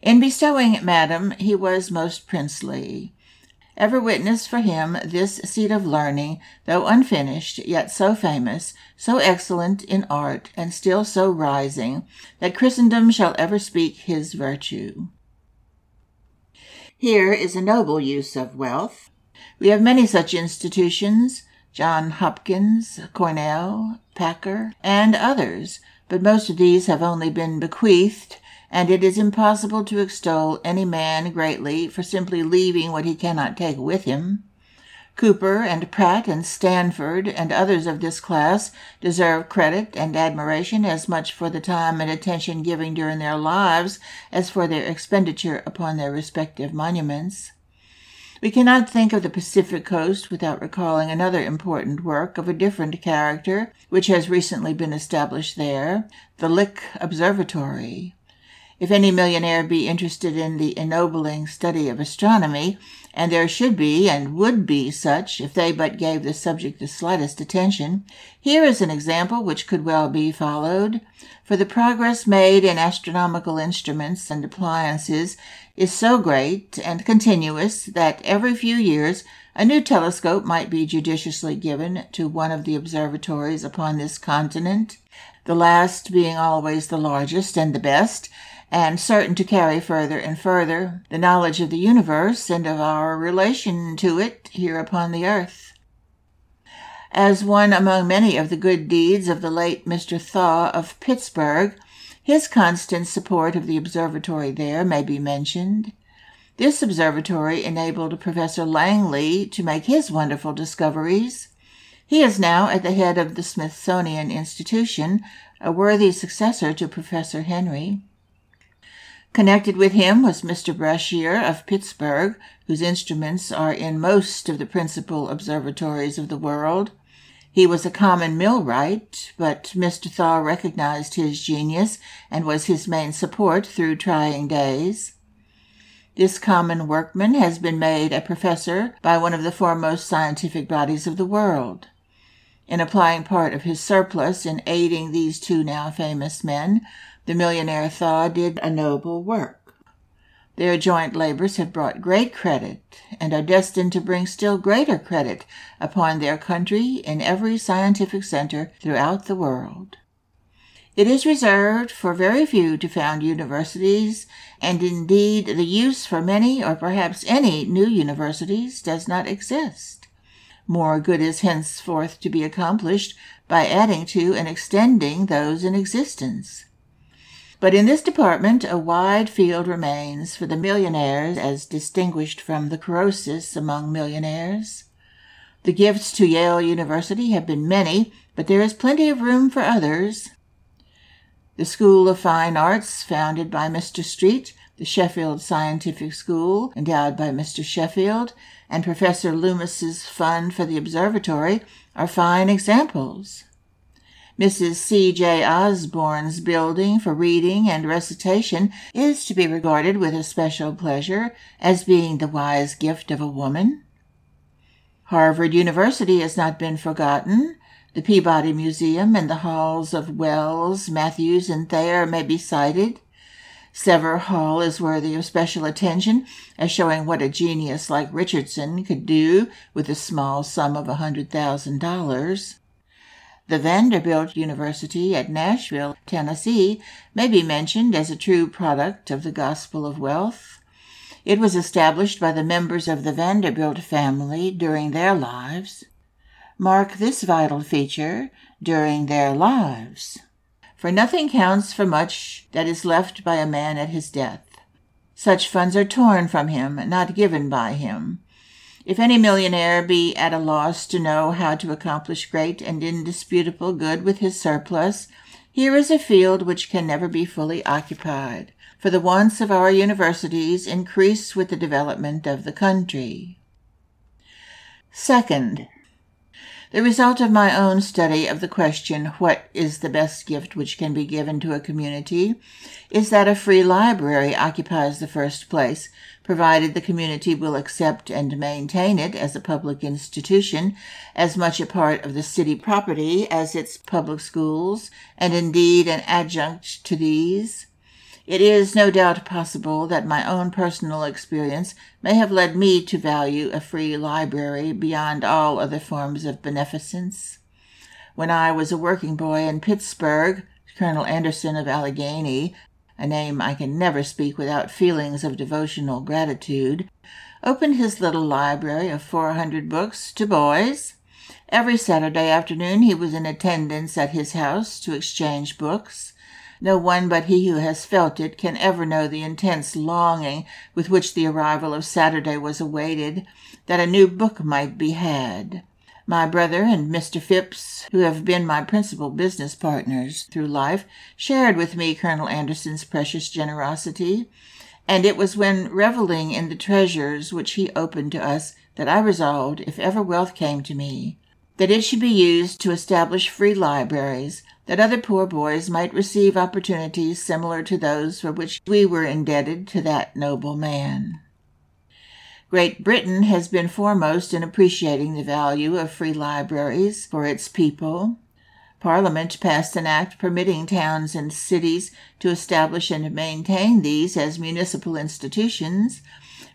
In bestowing it, Madam, he was most princely. Ever witness for him this seat of learning, though unfinished, yet so famous, so excellent in art, and still so rising, that Christendom shall ever speak his virtue. Here is a noble use of wealth. We have many such institutions Johns Hopkins, Cornell, Packer, and others, but most of these have only been bequeathed, and it is impossible to extol any man greatly for simply leaving what he cannot take with him. Cooper and Pratt and Stanford and others of this class deserve credit and admiration as much for the time and attention given during their lives as for their expenditure upon their respective monuments. We cannot think of the Pacific coast without recalling another important work of a different character which has recently been established there, the Lick Observatory. If any millionaire be interested in the ennobling study of astronomy, and there should be and would be such if they but gave the subject the slightest attention, here is an example which could well be followed, for the progress made in astronomical instruments and appliances is so great and continuous that every few years a new telescope might be judiciously given to one of the observatories upon this continent, the last being always the largest and the best, and certain to carry further and further the knowledge of the universe and of our relation to it here upon the earth. As one among many of the good deeds of the late Mr. Thaw of Pittsburgh, his constant support of the observatory there may be mentioned. This observatory enabled Professor Langley to make his wonderful discoveries. He is now at the head of the Smithsonian Institution, a worthy successor to Professor Henry. Connected with him was Mr. Brashear of Pittsburgh, whose instruments are in most of the principal observatories of the world. He was a common millwright, but Mr. Thaw recognized his genius and was his main support through trying days. This common workman has been made a professor by one of the foremost scientific bodies of the world. In applying part of his surplus in aiding these two now famous men, the millionaire Thaw did a noble work. Their joint labors have brought great credit and are destined to bring still greater credit upon their country in every scientific center throughout the world. It is reserved for very few to found universities, and indeed the use for many or perhaps any new universities does not exist. More good is henceforth to be accomplished by adding to and extending those in existence. But in this department a wide field remains for the millionaires as distinguished from the Croesus among millionaires. The gifts to Yale University have been many, but there is plenty of room for others. The School of Fine Arts, founded by Mr. Street, the Sheffield Scientific School, endowed by Mr. Sheffield, and Professor Loomis's Fund for the Observatory are fine examples. Mrs. C. J. Osborne's building for reading and recitation is to be regarded with especial pleasure as being the wise gift of a woman. Harvard University has not been forgotten. The Peabody Museum and the halls of Weld, Matthews, and Thayer may be cited. Sever Hall is worthy of special attention as showing what a genius like Richardson could do with a small sum of a hundred thousand dollars. The Vanderbilt University at Nashville, Tennessee, may be mentioned as a true product of the gospel of wealth. It was established by the members of the Vanderbilt family during their lives. Mark this vital feature during their lives. For nothing counts for much that is left by a man at his death. Such funds are torn from him, not given by him. If any millionaire be at a loss to know how to accomplish great and indisputable good with his surplus, here is a field which can never be fully occupied, for the wants of our universities increase with the development of the country. Second, the result of my own study of the question, what is the best gift which can be given to a community, is that a free library occupies the first place, provided the community will accept and maintain it as a public institution, as much a part of the city property as its public schools, and indeed an adjunct to these. It is no doubt possible that my own personal experience may have led me to value a free library beyond all other forms of beneficence. When I was a working boy in Pittsburgh, Colonel Anderson of Allegheny, a name I can never speak without feelings of devotional gratitude, opened his little library of four hundred books to boys. Every Saturday afternoon he was in attendance at his house to exchange books. No one but he who has felt it can ever know the intense longing with which the arrival of Saturday was awaited, that a new book might be had. My brother and Mr. Phipps, who have been my principal business partners through life, shared with me Colonel Anderson's precious generosity, and it was when reveling in the treasures which he opened to us that I resolved, if ever wealth came to me, that it should be used to establish free libraries that other poor boys might receive opportunities similar to those for which we were indebted to that noble man. Great Britain has been foremost in appreciating the value of free libraries for its people. Parliament passed an act permitting towns and cities to establish and maintain these as municipal institutions,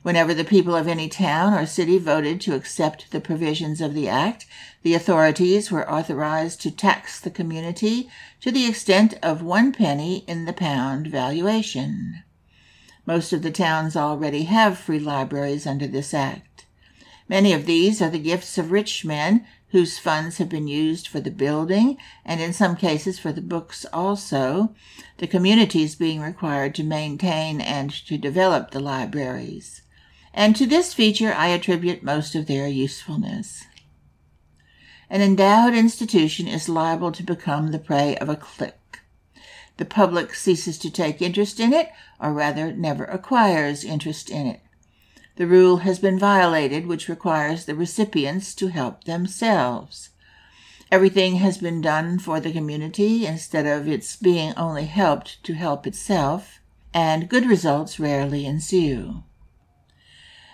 Whenever the people of any town or city voted to accept the provisions of the act, the authorities were authorized to tax the community to the extent of one penny in the pound valuation. Most of the towns already have free libraries under this act. Many of these are the gifts of rich men whose funds have been used for the building and in some cases for the books also, the communities being required to maintain and to develop the libraries and to this feature I attribute most of their usefulness. An endowed institution is liable to become the prey of a clique. The public ceases to take interest in it, or rather never acquires interest in it. The rule has been violated, which requires the recipients to help themselves. Everything has been done for the community instead of its being only helped to help itself, and good results rarely ensue.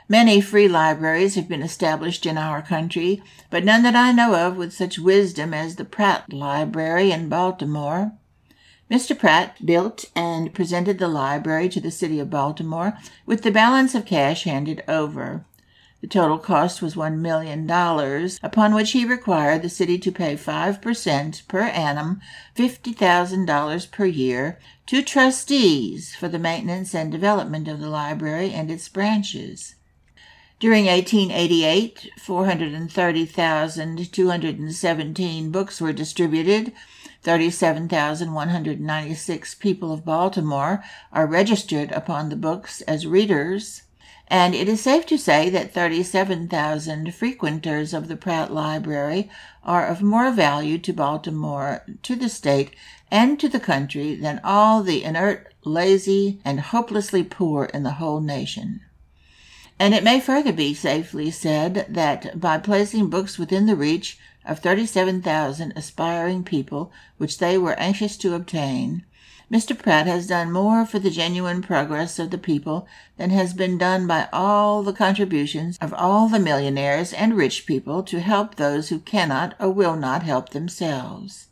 Many free libraries have been established in our country, but none that I know of with such wisdom as the Pratt Library in Baltimore. Mr. Pratt built and presented the library to the city of Baltimore with the balance of cash handed over. The total cost was $1 million, upon which he required the city to pay 5% per annum, $50,000 per year, to trustees for the maintenance and development of the library and its branches. During 1888, 430,217 books were distributed. 37,196 people of Baltimore are registered upon the books as readers. And it is safe to say that 37,000 frequenters of the Pratt Library are of more value to Baltimore, to the state, and to the country than all the inert, lazy, and hopelessly poor in the whole nation. And it may further be safely said that by placing books within the reach of 37,000 aspiring people which they were anxious to obtain, Mr. Pratt has done more for the genuine progress of the people than has been done by all the contributions of all the millionaires and rich people to help those who cannot or will not help themselves.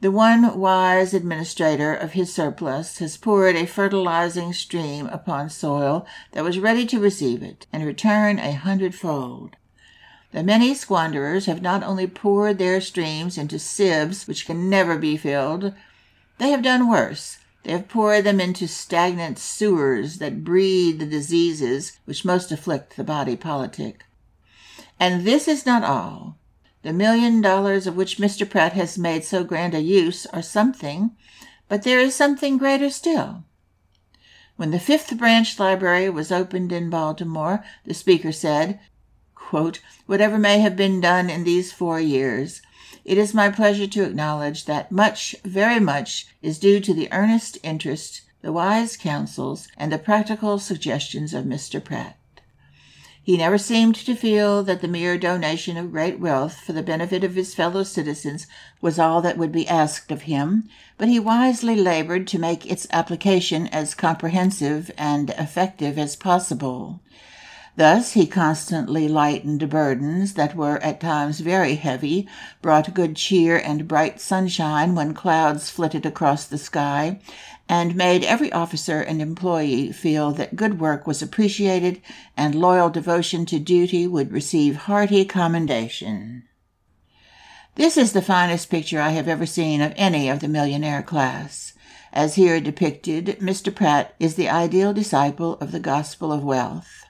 The one wise administrator of his surplus has poured a fertilizing stream upon soil that was ready to receive it and return a hundredfold. The many squanderers have not only poured their streams into sieves which can never be filled, they have done worse. They have poured them into stagnant sewers that breed the diseases which most afflict the body politic. And this is not all. The million dollars of which Mr. Pratt has made so grand a use are something, but there is something greater still. When the Fifth Branch Library was opened in Baltimore, the speaker said, quote, Whatever may have been done in these four years, it is my pleasure to acknowledge that much, very much, is due to the earnest interest, the wise counsels, and the practical suggestions of Mr. Pratt. He never seemed to feel that the mere donation of great wealth for the benefit of his fellow citizens was all that would be asked of him, but he wisely labored to make its application as comprehensive and effective as possible. Thus he constantly lightened burdens that were at times very heavy, brought good cheer and bright sunshine when clouds flitted across the sky, and made every officer and employee feel that good work was appreciated and loyal devotion to duty would receive hearty commendation. This is the finest picture I have ever seen of any of the millionaire class. As here depicted, Mr. Pratt is the ideal disciple of the gospel of wealth.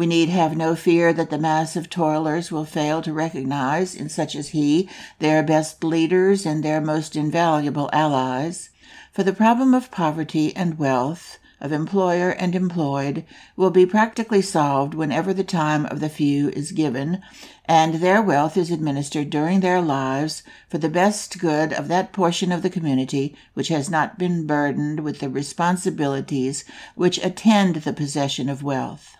We need have no fear that the mass of toilers will fail to recognize in such as he their best leaders and their most invaluable allies for the problem of poverty and wealth, of employer and employed, will be practically solved whenever the time of the few is given, and their wealth is administered during their lives for the best good of that portion of the community which has not been burdened with the responsibilities which attend the possession of wealth.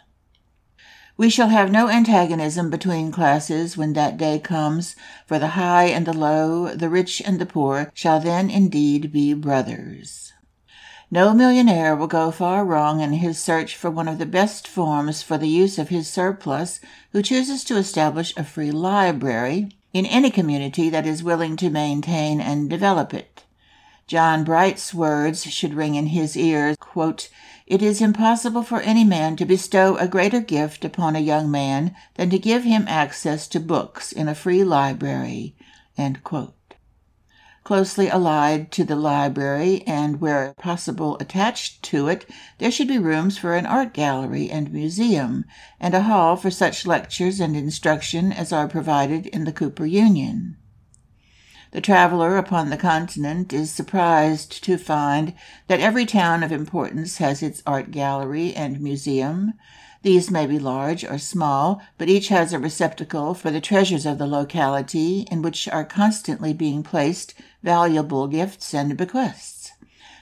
We shall have no antagonism between classes when that day comes, for the high and the low, the rich and the poor, shall then indeed be brothers. No millionaire will go far wrong in his search for one of the best forms for the use of his surplus who chooses to establish a free library in any community that is willing to maintain and develop it. John Bright's words should ring in his ears, quote, It is impossible for any man to bestow a greater gift upon a young man than to give him access to books in a free library. Closely allied to the library, and where possible attached to it, there should be rooms for an art gallery and museum, and a hall for such lectures and instruction as are provided in the Cooper Union. The traveler upon the continent is surprised to find that every town of importance has its art gallery and museum. These may be large or small, but each has a receptacle for the treasures of the locality in which are constantly being placed valuable gifts and bequests.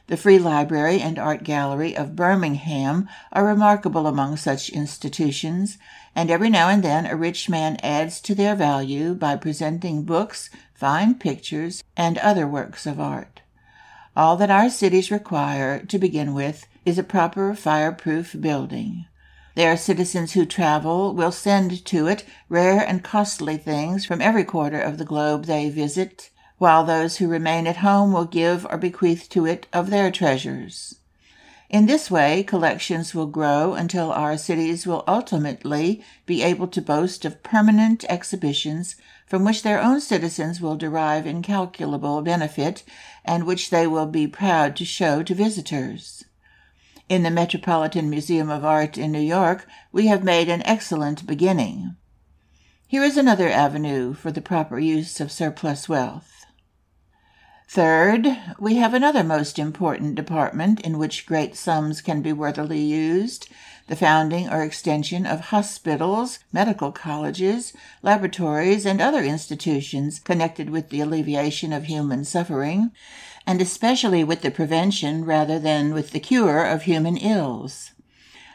The Free Library and Art Gallery of Birmingham are remarkable among such institutions, and every now and then a rich man adds to their value by presenting books, fine pictures, and other works of art. All that our cities require, to begin with, is a proper fireproof building. Their citizens who travel will send to it rare and costly things from every quarter of the globe they visit, while those who remain at home will give or bequeath to it of their treasures. In this way, collections will grow until our cities will ultimately be able to boast of permanent exhibitions from which their own citizens will derive incalculable benefit and which they will be proud to show to visitors. In the Metropolitan Museum of Art in New York, we have made an excellent beginning. Here is another avenue for the proper use of surplus wealth. Third, we have another most important department in which great sums can be worthily used the founding or extension of hospitals, medical colleges, laboratories, and other institutions connected with the alleviation of human suffering, and especially with the prevention rather than with the cure of human ills.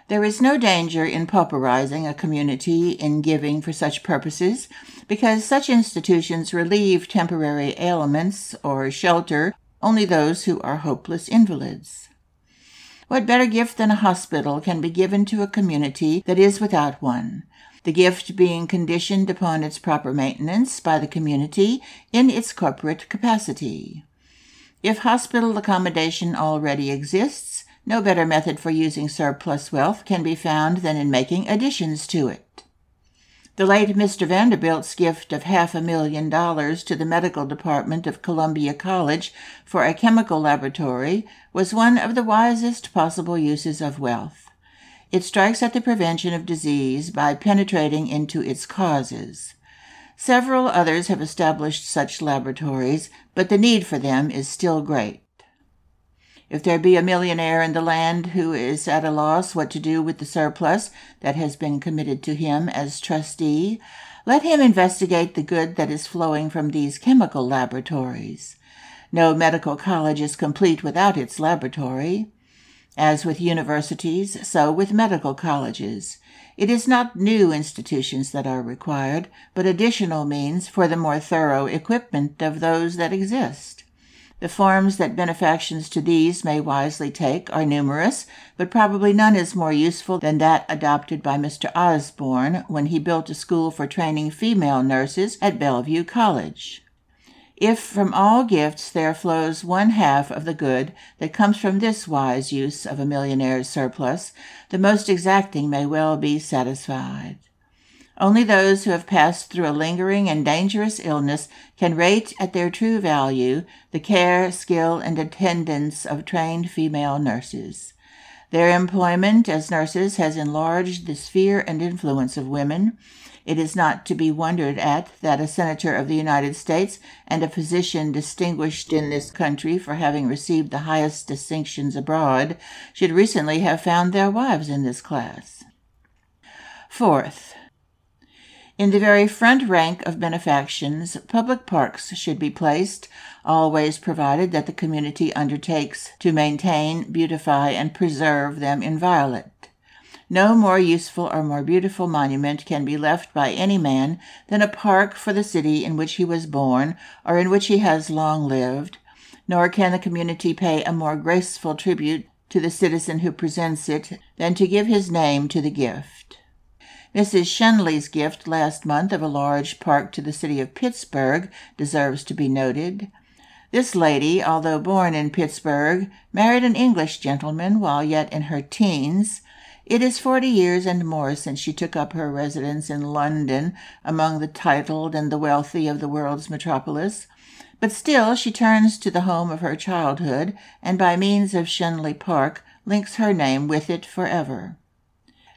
There is no danger in pauperizing a community in giving for such purposes, because such institutions relieve temporary ailments or shelter only those who are hopeless invalids. What better gift than a hospital can be given to a community that is without one? The gift being conditioned upon its proper maintenance by the community in its corporate capacity. If hospital accommodation already exists, no better method for using surplus wealth can be found than in making additions to it. The late Mr. Vanderbilt's gift of half a million dollars to the medical department of Columbia College for a chemical laboratory was one of the wisest possible uses of wealth. It strikes at the prevention of disease by penetrating into its causes. Several others have established such laboratories, but the need for them is still great. If there be a millionaire in the land who is at a loss what to do with the surplus that has been committed to him as trustee, let him investigate the good that is flowing from these chemical laboratories. No medical college is complete without its laboratory. As with universities, so with medical colleges. It is not new institutions that are required, but additional means for the more thorough equipment of those that exist. The forms that benefactions to these may wisely take are numerous, but probably none is more useful than that adopted by Mr. Osborne when he built a school for training female nurses at Bellevue College. If from all gifts there flows one half of the good that comes from this wise use of a millionaire's surplus, the most exacting may well be satisfied. Only those who have passed through a lingering and dangerous illness can rate at their true value the care, skill, and attendance of trained female nurses. Their employment as nurses has enlarged the sphere and influence of women, it is not to be wondered at that a senator of the United States and a physician distinguished in this country for having received the highest distinctions abroad should recently have found their wives in this class. Fourth, in the very front rank of benefactions, public parks should be placed, always provided that the community undertakes to maintain, beautify, and preserve them inviolate. No more useful or more beautiful monument can be left by any man than a park for the city in which he was born or in which he has long lived, nor can the community pay a more graceful tribute to the citizen who presents it than to give his name to the gift. Mrs. Schenley's gift last month of a large park to the city of Pittsburgh deserves to be noted. This lady, although born in Pittsburgh, married an English gentleman while yet in her teens, it is forty years and more since she took up her residence in London among the titled and the wealthy of the world's metropolis, but still she turns to the home of her childhood, and by means of Schenley Park links her name with it forever.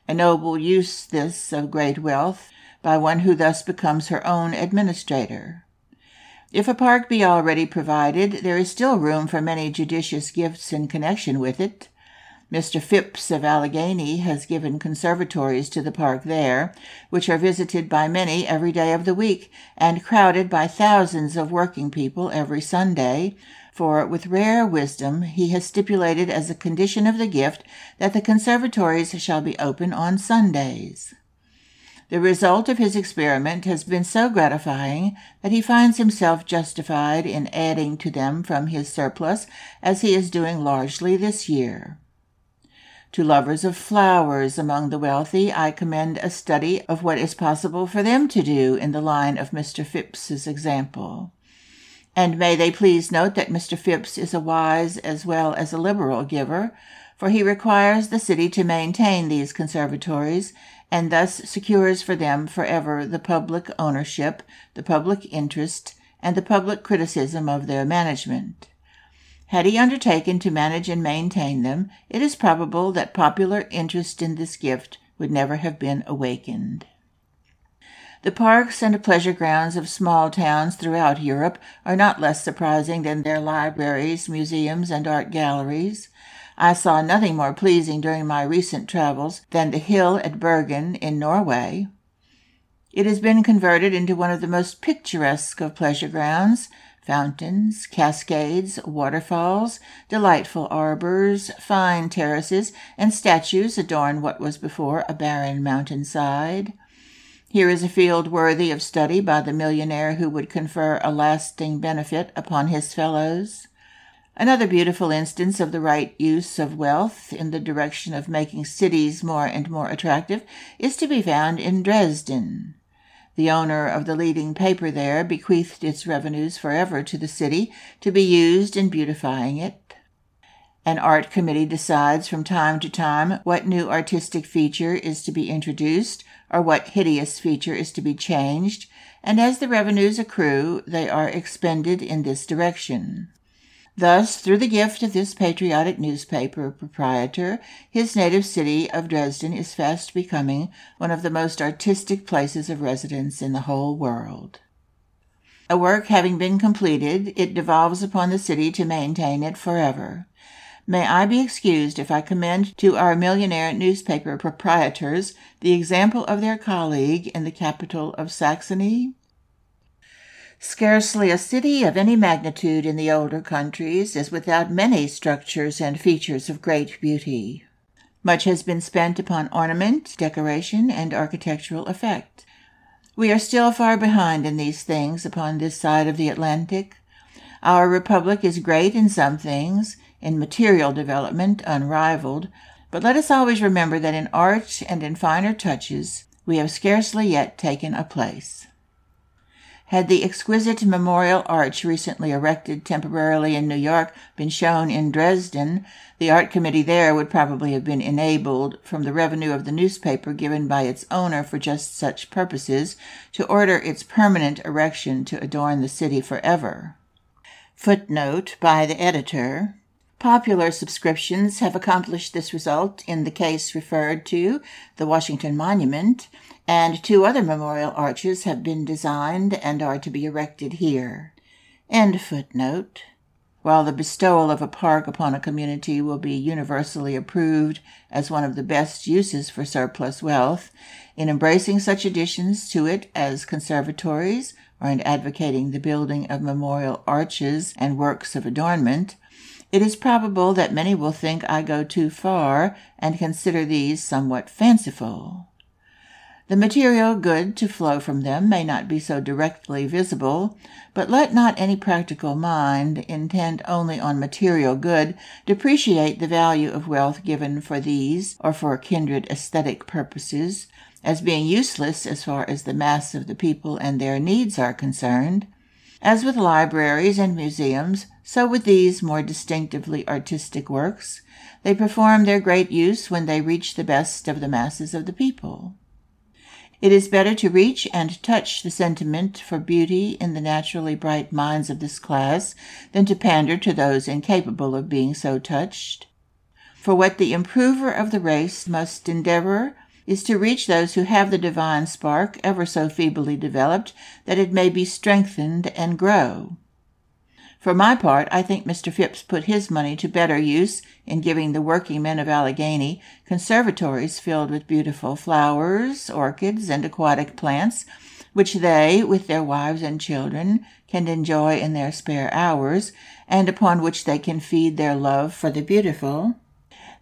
A noble use this of great wealth by one who thus becomes her own administrator. If a park be already provided, there is still room for many judicious gifts in connection with it. Mr. Phipps of Allegheny has given conservatories to the park there, which are visited by many every day of the week and crowded by thousands of working people every Sunday, for with rare wisdom he has stipulated as a condition of the gift that the conservatories shall be open on Sundays. The result of his experiment has been so gratifying that he finds himself justified in adding to them from his surplus, as he is doing largely this year. To lovers of flowers among the wealthy, I commend a study of what is possible for them to do in the line of Mr. Phipps's example. And may they please note that Mr. Phipps is a wise as well as a liberal giver, for he requires the city to maintain these conservatories and thus secures for them forever the public ownership, the public interest, and the public criticism of their management. Had he undertaken to manage and maintain them, it is probable that popular interest in this gift would never have been awakened. The parks and pleasure grounds of small towns throughout Europe are not less surprising than their libraries, museums, and art galleries. I saw nothing more pleasing during my recent travels than the hill at Bergen in Norway. It has been converted into one of the most picturesque of pleasure grounds, Fountains, cascades, waterfalls, delightful arbors, fine terraces, and statues adorn what was before a barren mountainside. Here is a field worthy of study by the millionaire who would confer a lasting benefit upon his fellows. Another beautiful instance of the right use of wealth in the direction of making cities more and more attractive is to be found in Dresden. The owner of the leading paper there bequeathed its revenues forever to the city to be used in beautifying it. An art committee decides from time to time what new artistic feature is to be introduced or what hideous feature is to be changed, and as the revenues accrue, they are expended in this direction. Thus, through the gift of this patriotic newspaper proprietor, his native city of Dresden is fast becoming one of the most artistic places of residence in the whole world. A work having been completed, it devolves upon the city to maintain it forever. May I be excused if I commend to our millionaire newspaper proprietors the example of their colleague in the capital of Saxony? Scarcely a city of any magnitude in the older countries is without many structures and features of great beauty. Much has been spent upon ornament, decoration, and architectural effect. We are still far behind in these things upon this side of the Atlantic. Our republic is great in some things, in material development unrivaled, but let us always remember that in art and in finer touches we have scarcely yet taken a place. Had the exquisite memorial arch recently erected temporarily in New York been shown in Dresden, the art committee there would probably have been enabled, from the revenue of the newspaper given by its owner for just such purposes, to order its permanent erection to adorn the city forever. Footnote by the editor. Popular subscriptions have accomplished this result in the case referred to, the Washington Monument, and two other memorial arches have been designed and are to be erected here. End footnote. While the bestowal of a park upon a community will be universally approved as one of the best uses for surplus wealth, in embracing such additions to it as conservatories or in advocating the building of memorial arches and works of adornment, it is probable that many will think I go too far and consider these somewhat fanciful. The material good to flow from them may not be so directly visible, but let not any practical mind, intent only on material good, depreciate the value of wealth given for these or for kindred aesthetic purposes, as being useless as far as the mass of the people and their needs are concerned. As with libraries and museums, so with these more distinctively artistic works, they perform their great use when they reach the best of the masses of the people. It is better to reach and touch the sentiment for beauty in the naturally bright minds of this class than to pander to those incapable of being so touched. For what the improver of the race must endeavor is to reach those who have the divine spark ever so feebly developed, that it may be strengthened and grow. For my part, I think Mr. Phipps put his money to better use in giving the working men of Allegheny conservatories filled with beautiful flowers, orchids, and aquatic plants, which they, with their wives and children, can enjoy in their spare hours, and upon which they can feed their love for the beautiful,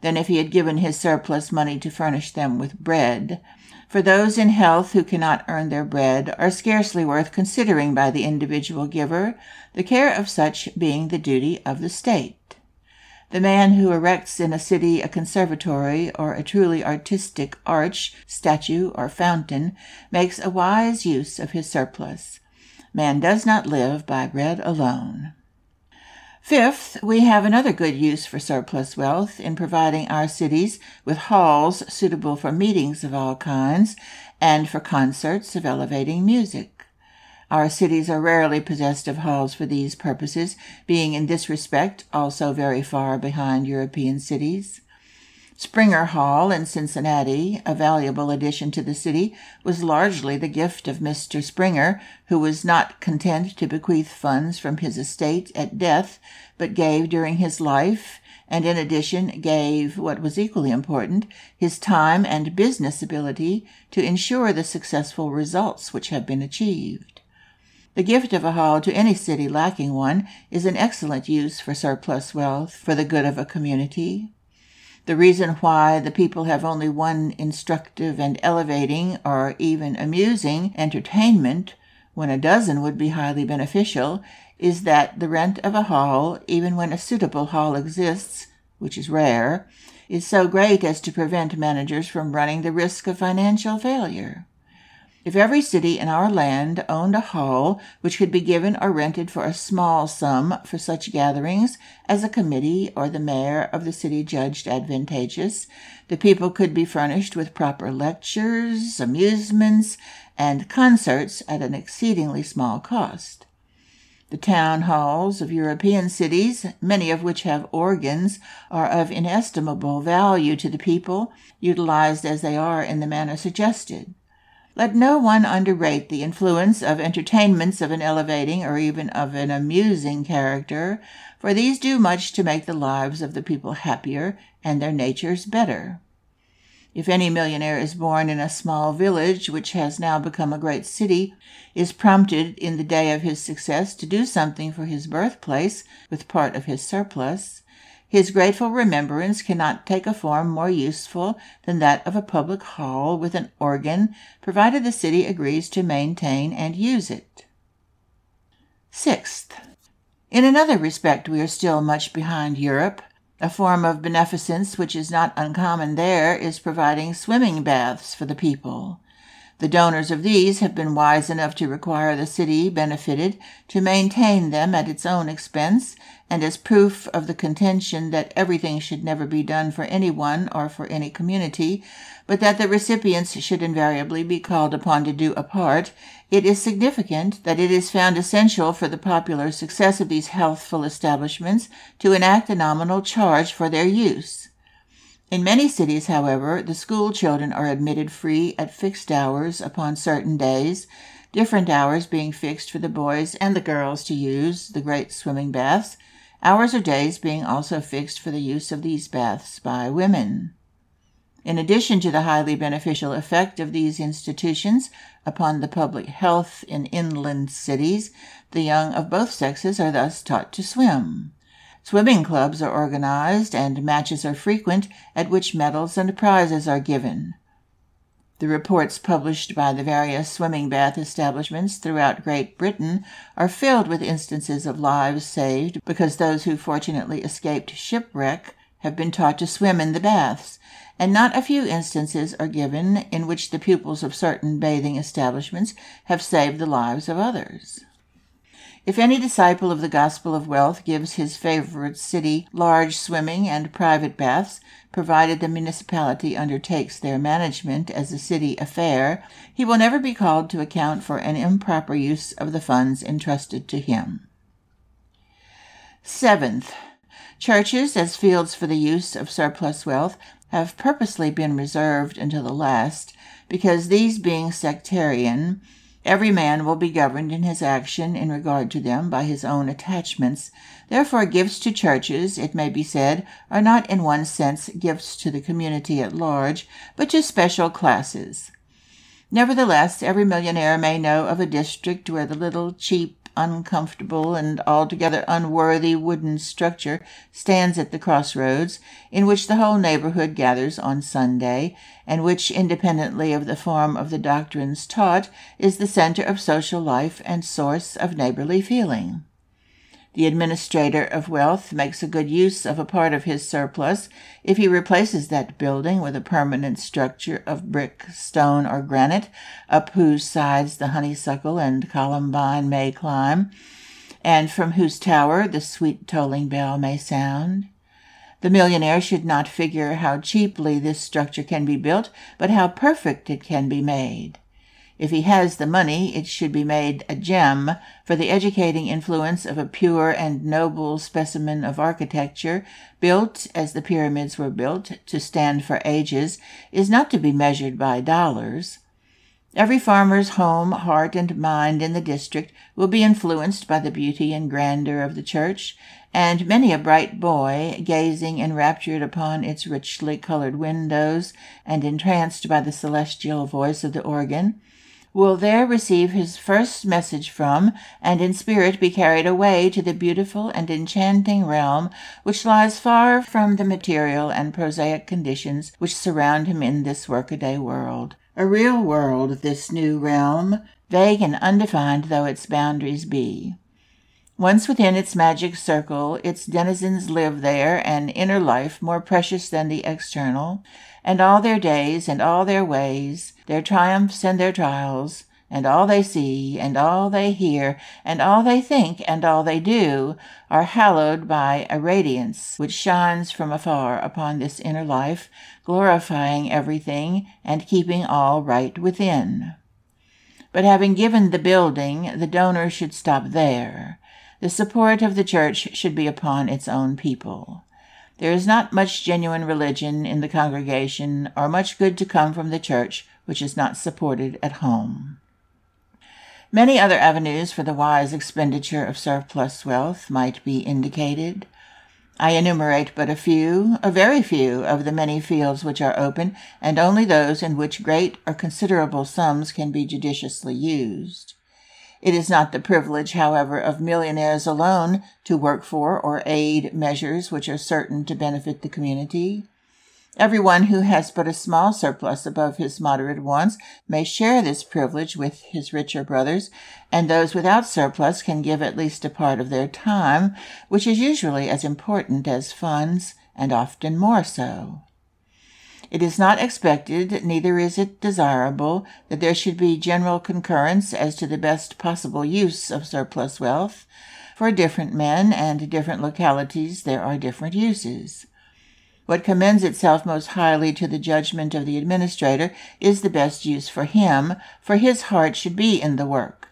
than if he had given his surplus money to furnish them with bread for those in health who cannot earn their bread are scarcely worth considering by the individual giver, the care of such being the duty of the state. The man who erects in a city a conservatory or a truly artistic arch, statue, or fountain makes a wise use of his surplus. Man does not live by bread alone. Fifth, we have another good use for surplus wealth in providing our cities with halls suitable for meetings of all kinds and for concerts of elevating music. Our cities are rarely possessed of halls for these purposes, being in this respect also very far behind European cities. Springer Hall in Cincinnati, a valuable addition to the city, was largely the gift of Mr. Springer, who was not content to bequeath funds from his estate at death, but gave during his life, and in addition gave, what was equally important, his time and business ability to ensure the successful results which have been achieved. The gift of a hall to any city lacking one is an excellent use for surplus wealth for the good of a community. The reason why the people have only one instructive and elevating or even amusing entertainment when a dozen would be highly beneficial is that the rent of a hall, even when a suitable hall exists, which is rare, is so great as to prevent managers from running the risk of financial failure. If every city in our land owned a hall which could be given or rented for a small sum for such gatherings as a committee or the mayor of the city judged advantageous, the people could be furnished with proper lectures, amusements, and concerts at an exceedingly small cost. The town halls of European cities, many of which have organs, are of inestimable value to the people, utilized as they are in the manner suggested. Let no one underrate the influence of entertainments of an elevating or even of an amusing character, for these do much to make the lives of the people happier and their natures better. If any millionaire is born in a small village which has now become a great city, is prompted in the day of his success to do something for his birthplace with part of his surplus, his grateful remembrance cannot take a form more useful than that of a public hall with an organ, provided the city agrees to maintain and use it. Sixth, in another respect, we are still much behind Europe. A form of beneficence which is not uncommon there is providing swimming baths for the people. The donors of these have been wise enough to require the city benefited to maintain them at its own expense, and as proof of the contention that everything should never be done for any one or for any community, but that the recipients should invariably be called upon to do a part, it is significant that it is found essential for the popular success of these healthful establishments to enact a nominal charge for their use. In many cities, however, the school children are admitted free at fixed hours upon certain days, different hours being fixed for the boys and the girls to use the great swimming baths, hours or days being also fixed for the use of these baths by women. In addition to the highly beneficial effect of these institutions upon the public health in inland cities, the young of both sexes are thus taught to swim. Swimming clubs are organized and matches are frequent at which medals and prizes are given. The reports published by the various swimming bath establishments throughout Great Britain are filled with instances of lives saved because those who fortunately escaped shipwreck have been taught to swim in the baths, and not a few instances are given in which the pupils of certain bathing establishments have saved the lives of others. If any disciple of the gospel of wealth gives his favorite city large swimming and private baths, provided the municipality undertakes their management as a city affair, he will never be called to account for an improper use of the funds entrusted to him. Seventh, churches as fields for the use of surplus wealth have purposely been reserved until the last, because these being sectarian, Every man will be governed in his action in regard to them by his own attachments. Therefore, gifts to churches, it may be said, are not in one sense gifts to the community at large, but to special classes. Nevertheless, every millionaire may know of a district where the little, cheap, uncomfortable, and altogether unworthy wooden structure stands at the crossroads, in which the whole neighborhood gathers on Sunday, and which, independently of the form of the doctrines taught, is the center of social life and source of neighborly feeling. The administrator of wealth makes a good use of a part of his surplus if he replaces that building with a permanent structure of brick, stone, or granite, up whose sides the honeysuckle and columbine may climb, and from whose tower the sweet tolling bell may sound. The millionaire should not figure how cheaply this structure can be built, but how perfect it can be made. If he has the money, it should be made a gem, for the educating influence of a pure and noble specimen of architecture, built, as the pyramids were built, to stand for ages, is not to be measured by dollars. Every farmer's home, heart, and mind in the district will be influenced by the beauty and grandeur of the church, and many a bright boy, gazing enraptured upon its richly colored windows and entranced by the celestial voice of the organ, will there receive his first message from, and in spirit be carried away to the beautiful and enchanting realm which lies far from the material and prosaic conditions which surround him in this workaday world. A real world, this new realm, vague and undefined though its boundaries be. Once within its magic circle, its denizens live there an inner life more precious than the external, and all their days and all their ways, their triumphs and their trials, and all they see, and all they hear, and all they think, and all they do, are hallowed by a radiance which shines from afar upon this inner life, glorifying everything and keeping all right within. But having given the building, the donor should stop there. The support of the church should be upon its own people. There is not much genuine religion in the congregation, or much good to come from the church which is not supported at home. Many other avenues for the wise expenditure of surplus wealth might be indicated. I enumerate but a few, a very few, of the many fields which are open, and only those in which great or considerable sums can be judiciously used. It is not the privilege, however, of millionaires alone to work for or aid measures which are certain to benefit the community. Everyone who has but a small surplus above his moderate wants may share this privilege with his richer brothers, and those without surplus can give at least a part of their time, which is usually as important as funds, and often more so. It is not expected, neither is it desirable, that there should be general concurrence as to the best possible use of surplus wealth. For different men and different localities there are different uses. What commends itself most highly to the judgment of the administrator is the best use for him, for his heart should be in the work.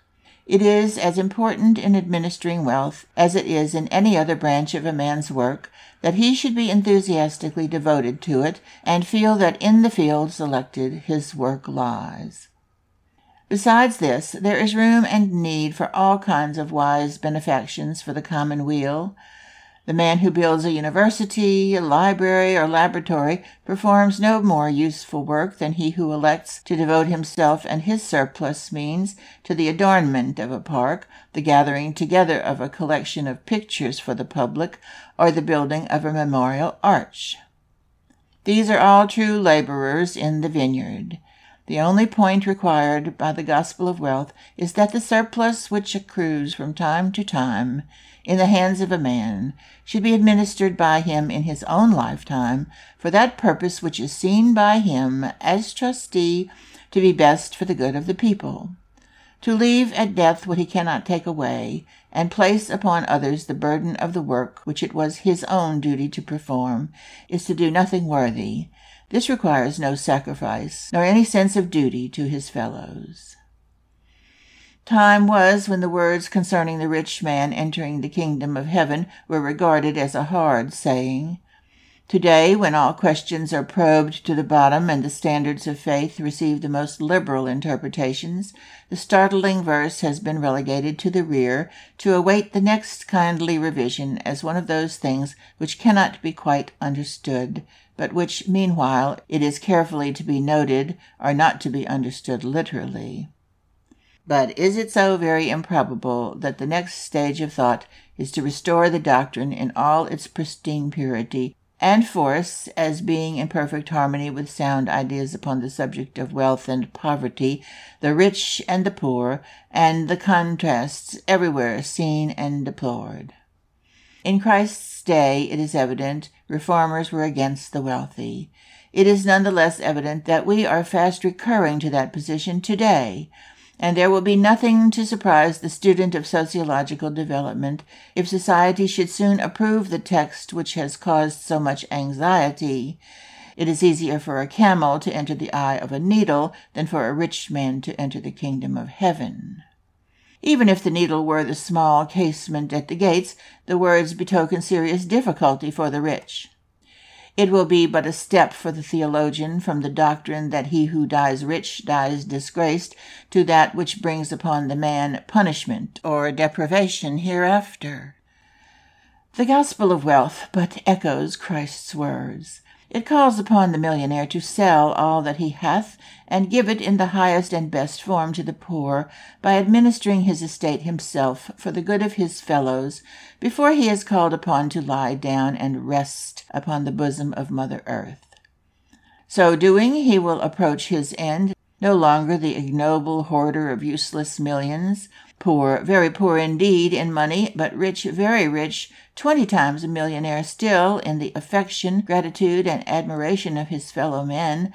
It is as important in administering wealth as it is in any other branch of a man's work that he should be enthusiastically devoted to it and feel that in the field selected his work lies. Besides this, there is room and need for all kinds of wise benefactions for the common weal, the man who builds a university, a library, or laboratory performs no more useful work than he who elects to devote himself and his surplus means to the adornment of a park, the gathering together of a collection of pictures for the public, or the building of a memorial arch. These are all true laborers in the vineyard. The only point required by the gospel of wealth is that the surplus which accrues from time to time in the hands of a man should be administered by him in his own lifetime for that purpose which is seen by him as trustee to be best for the good of the people. To leave at death what he cannot take away, and place upon others the burden of the work which it was his own duty to perform, is to do nothing worthy. This requires no sacrifice, nor any sense of duty to his fellows. Time was when the words concerning the rich man entering the kingdom of heaven were regarded as a hard saying. Today, when all questions are probed to the bottom and the standards of faith receive the most liberal interpretations, the startling verse has been relegated to the rear to await the next kindly revision as one of those things which cannot be quite understood, but which, meanwhile, it is carefully to be noted are not to be understood literally. But is it so very improbable that the next stage of thought is to restore the doctrine in all its pristine purity and force as being in perfect harmony with sound ideas upon the subject of wealth and poverty, the rich and the poor, and the contrasts everywhere seen and deplored. In Christ's day, it is evident, reformers were against the wealthy. It is none the less evident that we are fast recurring to that position today, and there will be nothing to surprise the student of sociological development if society should soon approve the text which has caused so much anxiety. It is easier for a camel to enter the eye of a needle than for a rich man to enter the kingdom of heaven. Even if the needle were the small casement at the gates, the words betoken serious difficulty for the rich. It will be but a step for the theologian from the doctrine that he who dies rich dies disgraced to that which brings upon the man punishment or deprivation hereafter. The gospel of wealth but echoes Christ's words. It calls upon the millionaire to sell all that he hath and give it in the highest and best form to the poor by administering his estate himself for the good of his fellows before he is called upon to lie down and rest upon the bosom of Mother Earth. So doing, he will approach his end, no longer the ignoble hoarder of useless millions, poor, very poor indeed in money, but rich, very rich, twenty times a millionaire still in the affection, gratitude, and admiration of his fellow men,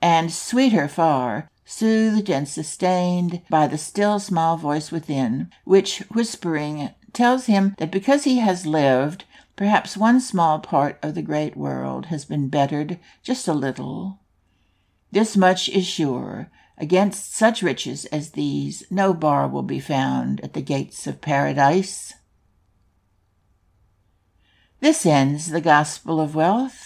and sweeter far, soothed and sustained by the still small voice within, which, whispering, tells him that because he has lived, perhaps one small part of the great world has been bettered just a little. This much is sure Against such riches as these, no bar will be found at the gates of paradise. This ends the Gospel of Wealth.